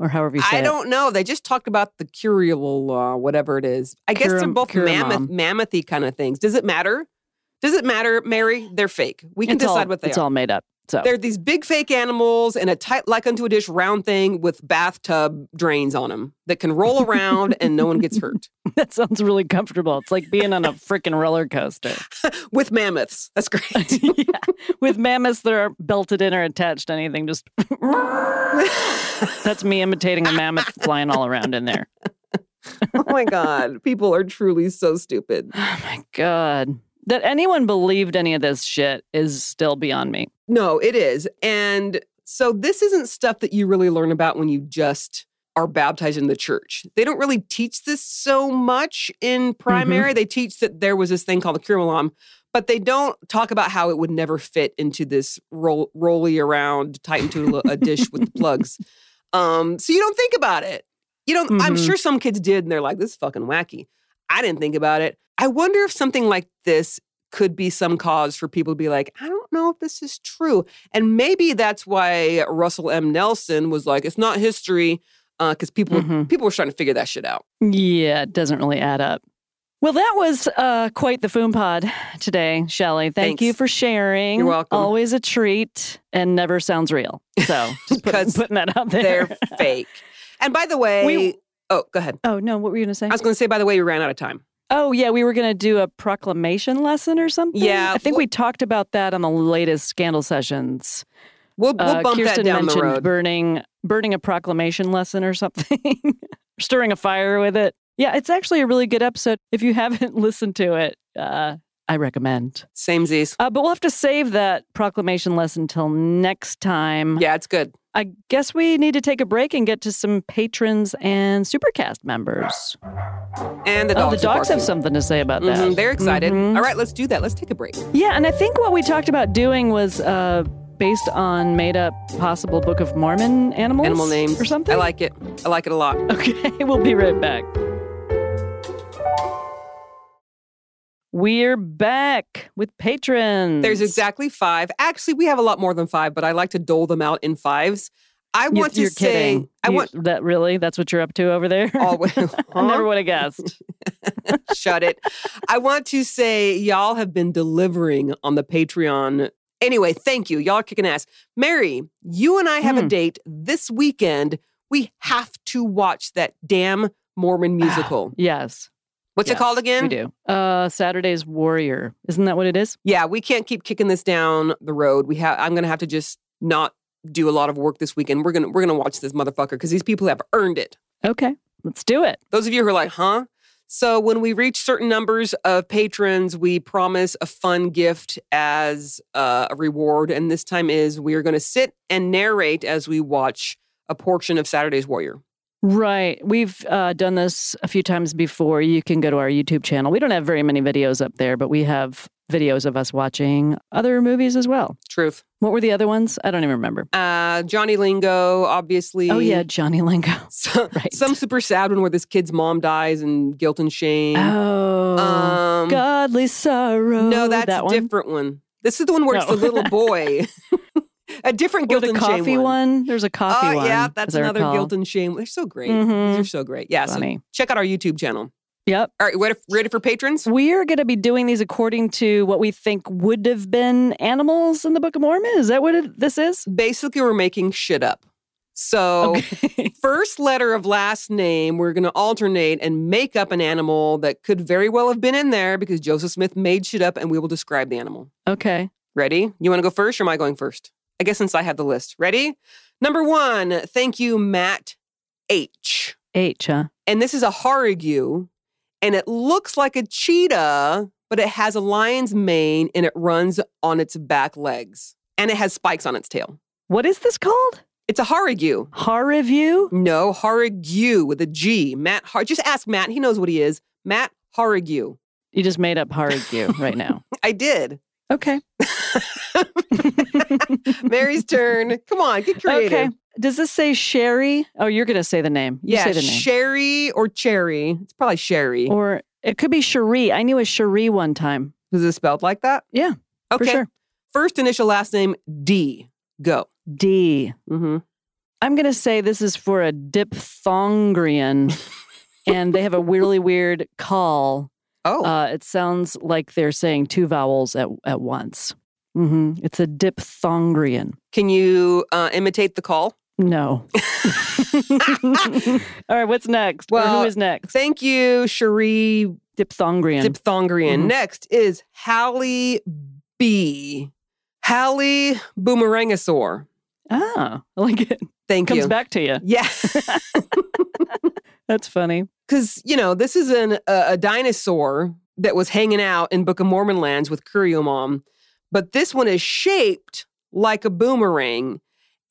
Or however you say I it. don't know. They just talked about the curial law, whatever it is. I guess they're both mammoth, mammothy kind of things. Does it matter? Does it matter, Mary? They're fake. We can It's all- decide what they It's are. all made up. So They're these big fake animals in a tight, like unto a dish round thing with bathtub drains on them that can roll around and no one gets <laughs> hurt. that sounds really comfortable. It's like being on a <laughs> freaking roller coaster. <laughs> with mammoths. That's great. yeah. With mammoths that are belted in or attached to anything, just that's me imitating a mammoth flying all around in there. oh my God. People are truly so stupid. Oh my God. That anyone believed any of this shit is still beyond me. No, it is. And so this isn't stuff that you really learn about when you just are baptized in the church. They don't really teach this so much in primary. They teach that there was this thing called the Kirmalam, but they don't talk about how it would never fit into this roll, rolly around, tight into a, a dish with the <laughs> plugs. Um, so you don't think about it. You don't. I'm Mhm. sure some kids did, and they're like, "This is fucking wacky." I didn't think about it. I wonder if something like this could be some cause for people to be like, "I don't know if this is true," and maybe that's why Russell M. Nelson was like, "It's not history," because people Mhm. people were trying to figure that shit out. Yeah, it doesn't really add up. Well, that was uh, quite the Foom Pod today, Shelly. Thank you for sharing. You're welcome. Always a treat and never sounds real. So <laughs> just put, Because putting that out there. They're <laughs> fake. And by the way, We- oh, go ahead. oh, no, what were you going to say? I was going to say, by the way, we ran out of time. Oh, yeah, we were going to do a proclamation lesson or something. Yeah, I think well- we talked about that on the latest scandal sessions. We'll, we'll Uh, bump Kirsten that down the mentioned road. burning burning a proclamation lesson or something, <laughs> stirring a fire with it. Yeah, it's actually a really good episode. If you haven't <laughs> listened to it, uh, I recommend. Same Z's. Uh, but we'll have to save that proclamation lesson till next time. Yeah, it's good. I guess we need to take a break and get to some patrons and Supercast members. And the oh, dogs. the dogs have something to say about that. Mhm, They're excited. Mhm. All right, let's do that. Let's take a break. Yeah, and I think what we talked about doing was uh, based on made up possible Book of Mormon animals. Animal names or something. I like it. I like it a lot. <laughs> Okay, we'll be right back. We're back with patrons. There's exactly five. Actually, we have a lot more than five, but I like to dole them out in fives. I want to you're say, kidding. I You- want that really. That's what you're up to over there. always. <laughs> I never would have guessed. <laughs> Shut it. I want to say y'all have been delivering on the Patreon. Anyway, thank you. Y'all are kicking ass. Mary, you and I have a Hmm. date this weekend. We have to watch that damn Mormon musical. Yes. What's it called again? We do. Uh, Saturday's Warrior. Isn't that what it is? Yeah, we can't keep kicking this down the road. We have I'm gonna have to just not do a lot of work this weekend. We're gonna we're gonna watch this motherfucker because these people have earned it. Okay, let's do it. Those of you who are like, huh? So when we reach certain numbers of patrons, we promise a fun gift as uh, a reward. And this time is we are going to sit and narrate as we watch a portion of Saturday's Warrior. Right. We've uh, done this a few times before. You can go to our YouTube channel. We don't have very many videos up there, but we have videos of us watching other movies as well. Truth. What were the other ones? I don't even remember. Uh, Johnny Lingo, obviously. Oh, yeah, Johnny Lingo. <laughs> So- <laughs> Right. Some super sad one where this kid's mom dies and guilt and shame. Oh, um, godly sorrow. no, that's that a one. different one. This is the one where it's the little boy. <laughs> a different guilt the and shame coffee one. There's a coffee Oh, one. yeah, that's another guilt and shame. They're so great. Mhm. These are so great. Yeah, Funny. so check out our YouTube channel. Yep. All right, ready, ready for patrons? We're going to be doing these according to what we think would have been animals in the Book of Mormon. Is that what it, this is? Basically, we're making shit up. So, Okay. <laughs> first letter of last name, we're going to alternate and make up an animal that could very well have been in there because Joseph Smith made shit up and we will describe the animal. okay. Ready? You want to go first or am I going first? I guess since I have the list. Ready? Number one, thank you, Matt H. H, huh? And this is a harigu, and it looks like a cheetah, but it has a lion's mane and it runs on its back legs. And it has spikes on its tail. What is this called? It's a harigu. Har review? No, harigu with a G. Matt Har- just ask Matt. He knows what he is. Matt harigu. You just made up har review right now. <laughs> I did. Okay. <laughs> Mary's turn. Come on, get creative. Okay. Does this say Sherry? Oh, you're going to say the name. You yeah, say the name. Sherry or Cherry. It's probably Sherry. or it could be Cherie. I knew a Cherie one time. Is it spelled like that? Yeah, Okay. sure. First initial, last name D. Go. D. Mm-hmm. I'm going to say this is for a diphthongrian, <laughs> and they have a really weird call. Oh, Uh, it sounds like they're saying two vowels at, at once. hmm It's a diphthongrian. Can you uh, imitate the call? No. <laughs> All right, what's next? Or Well, who is next? Thank you, Cherie Diphthongrian. Diphthongrian. Mhm. Next is Hallie B. Hallie Boomerangosaur. ah, I like it. Thank Comes you. Comes back to you. Yeah. <laughs> That's funny. Because, you know, this is an, a, a dinosaur that was hanging out in Book of Mormon lands with Kuriomom, but this one is shaped like a boomerang.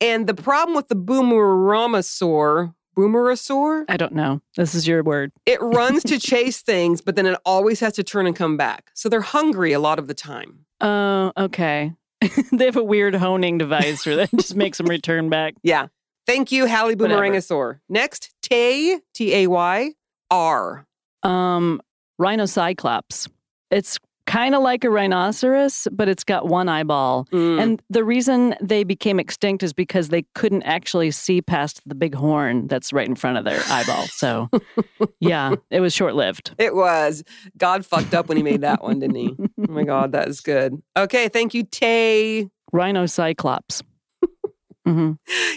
And the problem with the boomeramasaur, boomerasaur, I don't know. This is your word. <laughs> it runs to chase things, but then it always has to turn and come back. So they're hungry a lot of the time. Oh, okay. <laughs> they have a weird honing device where that just makes them return back. <laughs> Yeah. Thank you, Hallie Whatever. Boomerangosaur. Next, Tay, T A Y, R. Um, rhinocyclops. It's kind of like a rhinoceros, but it's got one eyeball. Mm. And the reason they became extinct is because they couldn't actually see past the big horn that's right in front of their eyeball. So, <laughs> yeah, it was short lived. It was. God fucked up when he made that one, didn't he? Oh my God, that is good. Okay, thank you, Tay. <laughs> Rhinocyclops. Hmm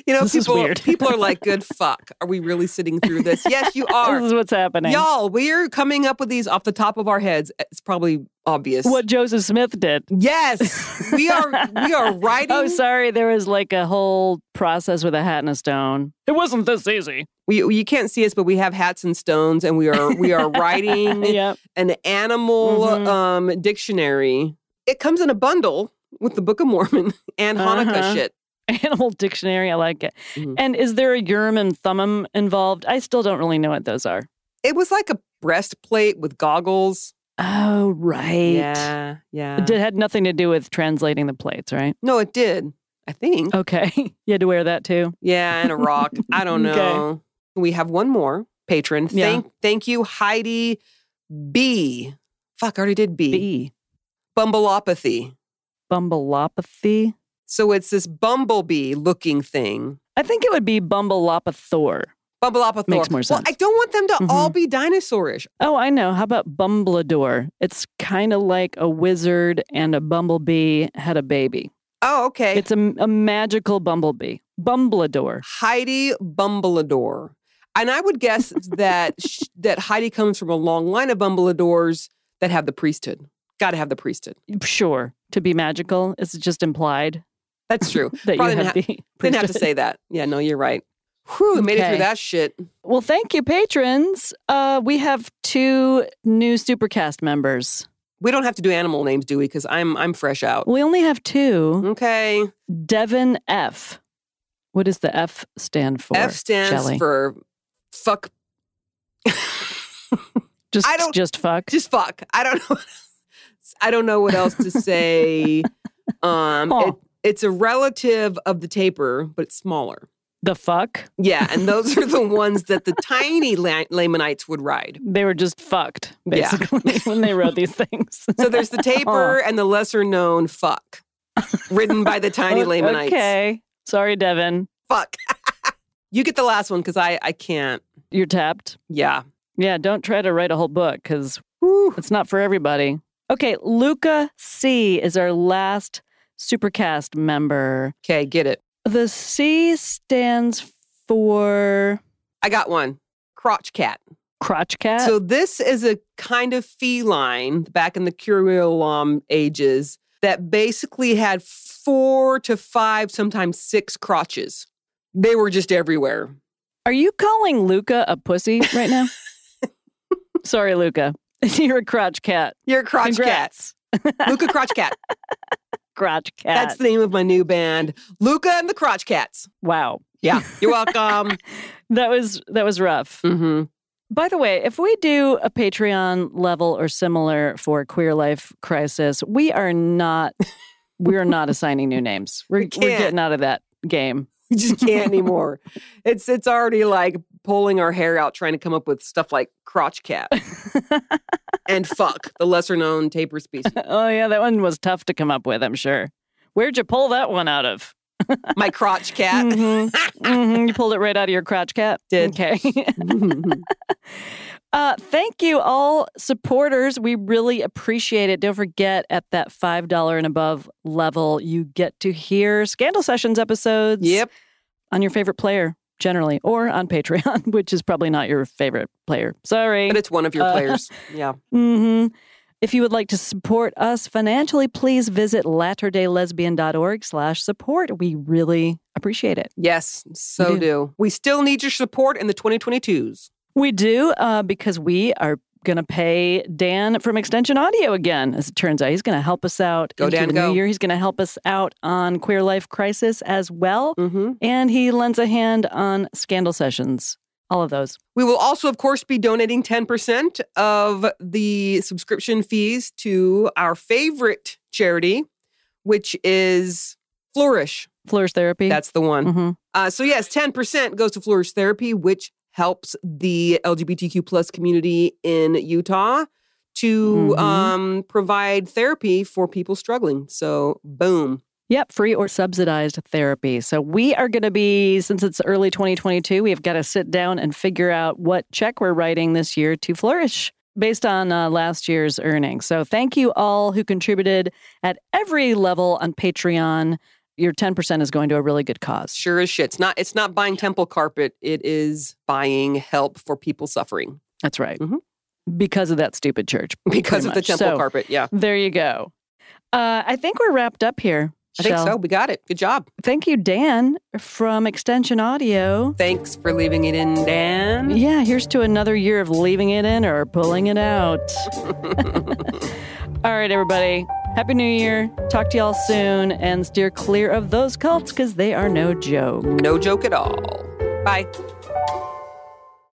You know, This is people weird. <laughs> people are like, good fuck. Are we really sitting through this? Yes, you <laughs> are. This is what's happening. Y'all, we're coming up with these off the top of our heads. It's probably obvious. What Joseph Smith did. Yes. We are we are <laughs> writing Oh, sorry. There was like a whole process with a hat and a stone. It wasn't this easy. we you can't see us, but we have hats and stones and we are we are writing yep. an animal Mhm. um dictionary. It comes in a bundle with the Book of Mormon and Hanukkah Uh-huh. shit. <laughs> Animal dictionary. I like it. Mhm. And is there a Urim and Thummim involved? I still don't really know what those are. It was like a breastplate with goggles. Oh, right. Yeah, yeah. It did, had nothing to do with translating the plates, right? no, it did. I think. Okay. <laughs> you had to wear that too. Yeah, and a rock. <laughs> I don't Okay. know. We have one more patron. Yeah. Thank thank you, Heidi B. Fuck, I already did B. B. Bumbleopathy. Bumbleopathy. So it's this bumblebee looking thing. I think it would be Bumbleopathor. Bumbleopathy. Makes more sense. Well. I don't want them to Mhm. all be dinosaurish. Oh, I know. How about Bumbledore? It's kind of like a wizard and a bumblebee had a baby. Oh, okay. It's a, a magical bumblebee. Bumbledore. Heidi Bumbledore. And I would guess <laughs> that sh- that Heidi comes from a long line of Bumbledores that have the priesthood. Got to have the priesthood. Sure. To be magical, it's just implied That's true. <laughs> that Probably you didn't have ha- Didn't have to say that. Yeah, no, you're right. Whew, we made it through that shit. Well, thank you, patrons. Uh, we have two new Supercast members. We don't have to do animal names, do we? Because I'm I'm fresh out. We only have two. Okay. Devin F. What does the F stand for? F stands Shelley? for fuck. <laughs> just I don't- just fuck. Just fuck. I don't know. I don't know what else to say. <laughs> Um, it, it's a relative of the tapir, but it's smaller. the fuck. Yeah, and those are the <laughs> ones that the tiny La- Lamanites would ride. They were just fucked, Yeah. basically, <laughs> when they wrote these things. So there's the tapir and the lesser known fuck, ridden by the <laughs> tiny Lamanites. Okay. Sorry, Devin. Fuck. you get the last one because I I can't. You're tapped. Yeah. Yeah, don't try to write a whole book because it's not for everybody. Okay, Luca C is our last Supercast member. Okay, get it. The C stands for I got one. Crotch cat. crotch cat. So this is a kind of feline back in the Curiolum ages that basically had four to five, sometimes six crotches. They were just everywhere. Are you calling Luca a pussy right now? <laughs> Sorry, Luca. <laughs> You're a crotch cat. You're a crotch Congrats. cat. Luca Crotch Cat. <laughs> Crotch cat. That's the name of my new band. Luca and the Crotch Cats. wow. Yeah. <laughs> You're welcome. That was that was rough. hmm By the way, if we do a Patreon level or similar for Queer Life Crisis, we are not we are not assigning new names. We're, <laughs> We we're getting out of that game. We just can't anymore. <laughs> It's it's already like pulling our hair out trying to come up with stuff like crotch cat and <laughs> fuck, the lesser known tapir species. oh yeah, that one was tough to come up with, I'm sure. Where'd you pull that one out of? My crotch cat. Mhm. Mhm. You pulled it right out of your crotch cat? Did. Okay. <laughs> Uh, thank you, all supporters. We really appreciate it. Don't forget, at that $5 and above level, you get to hear Scandal Sessions episodes Yep. on your favorite player, generally, or on Patreon, <laughs> which is probably not your favorite player. Sorry. But it's one of your Uh, players. <laughs> Yeah. hmm If you would like to support us financially, please visit latterdaylesbian.org slash support. We really appreciate it. Yes. So do. do. We still need your support in the 2022s. We do uh, because we are going to pay Dan from Extension Audio again. As it turns out, he's going to help us out Go, into Dan, the go. new year. He's going to help us out on Queer Life Crisis as well, Mm-hmm. and he lends a hand on Scandal Sessions. All of those. We will also, of course, be donating 10% of the subscription fees to our favorite charity, which is Flourish. Flourish Therapy. That's the one. Mhm. Uh, so, yes, 10% goes to Flourish Therapy, which helps the LGBTQ plus community in Utah to Mhm. um, provide therapy for people struggling. So, boom. Yep, free or subsidized therapy. So we are going to be, since it's early 2022, we've got to sit down and figure out what check we're writing this year to Flourish based on uh, last year's earnings. So thank you all who contributed at every level on Patreon. Your 10% is going to a really good cause. Sure as shit. It's not, it's not buying temple carpet, it is buying help for people suffering That's right. Mhm. Because of that stupid church. because of the temple So- carpet. Yeah. There you go. Uh, I think we're wrapped up here. I think so. We got it. Good job. Thank you, Dan, from Extension Audio. Thanks for leaving it in, Dan. Yeah, here's to another year of leaving it in or pulling it out. <laughs> <laughs> all right, everybody. Happy New Year. Talk to y'all soon and steer clear of those cults because they are no joke. No joke at all. Bye.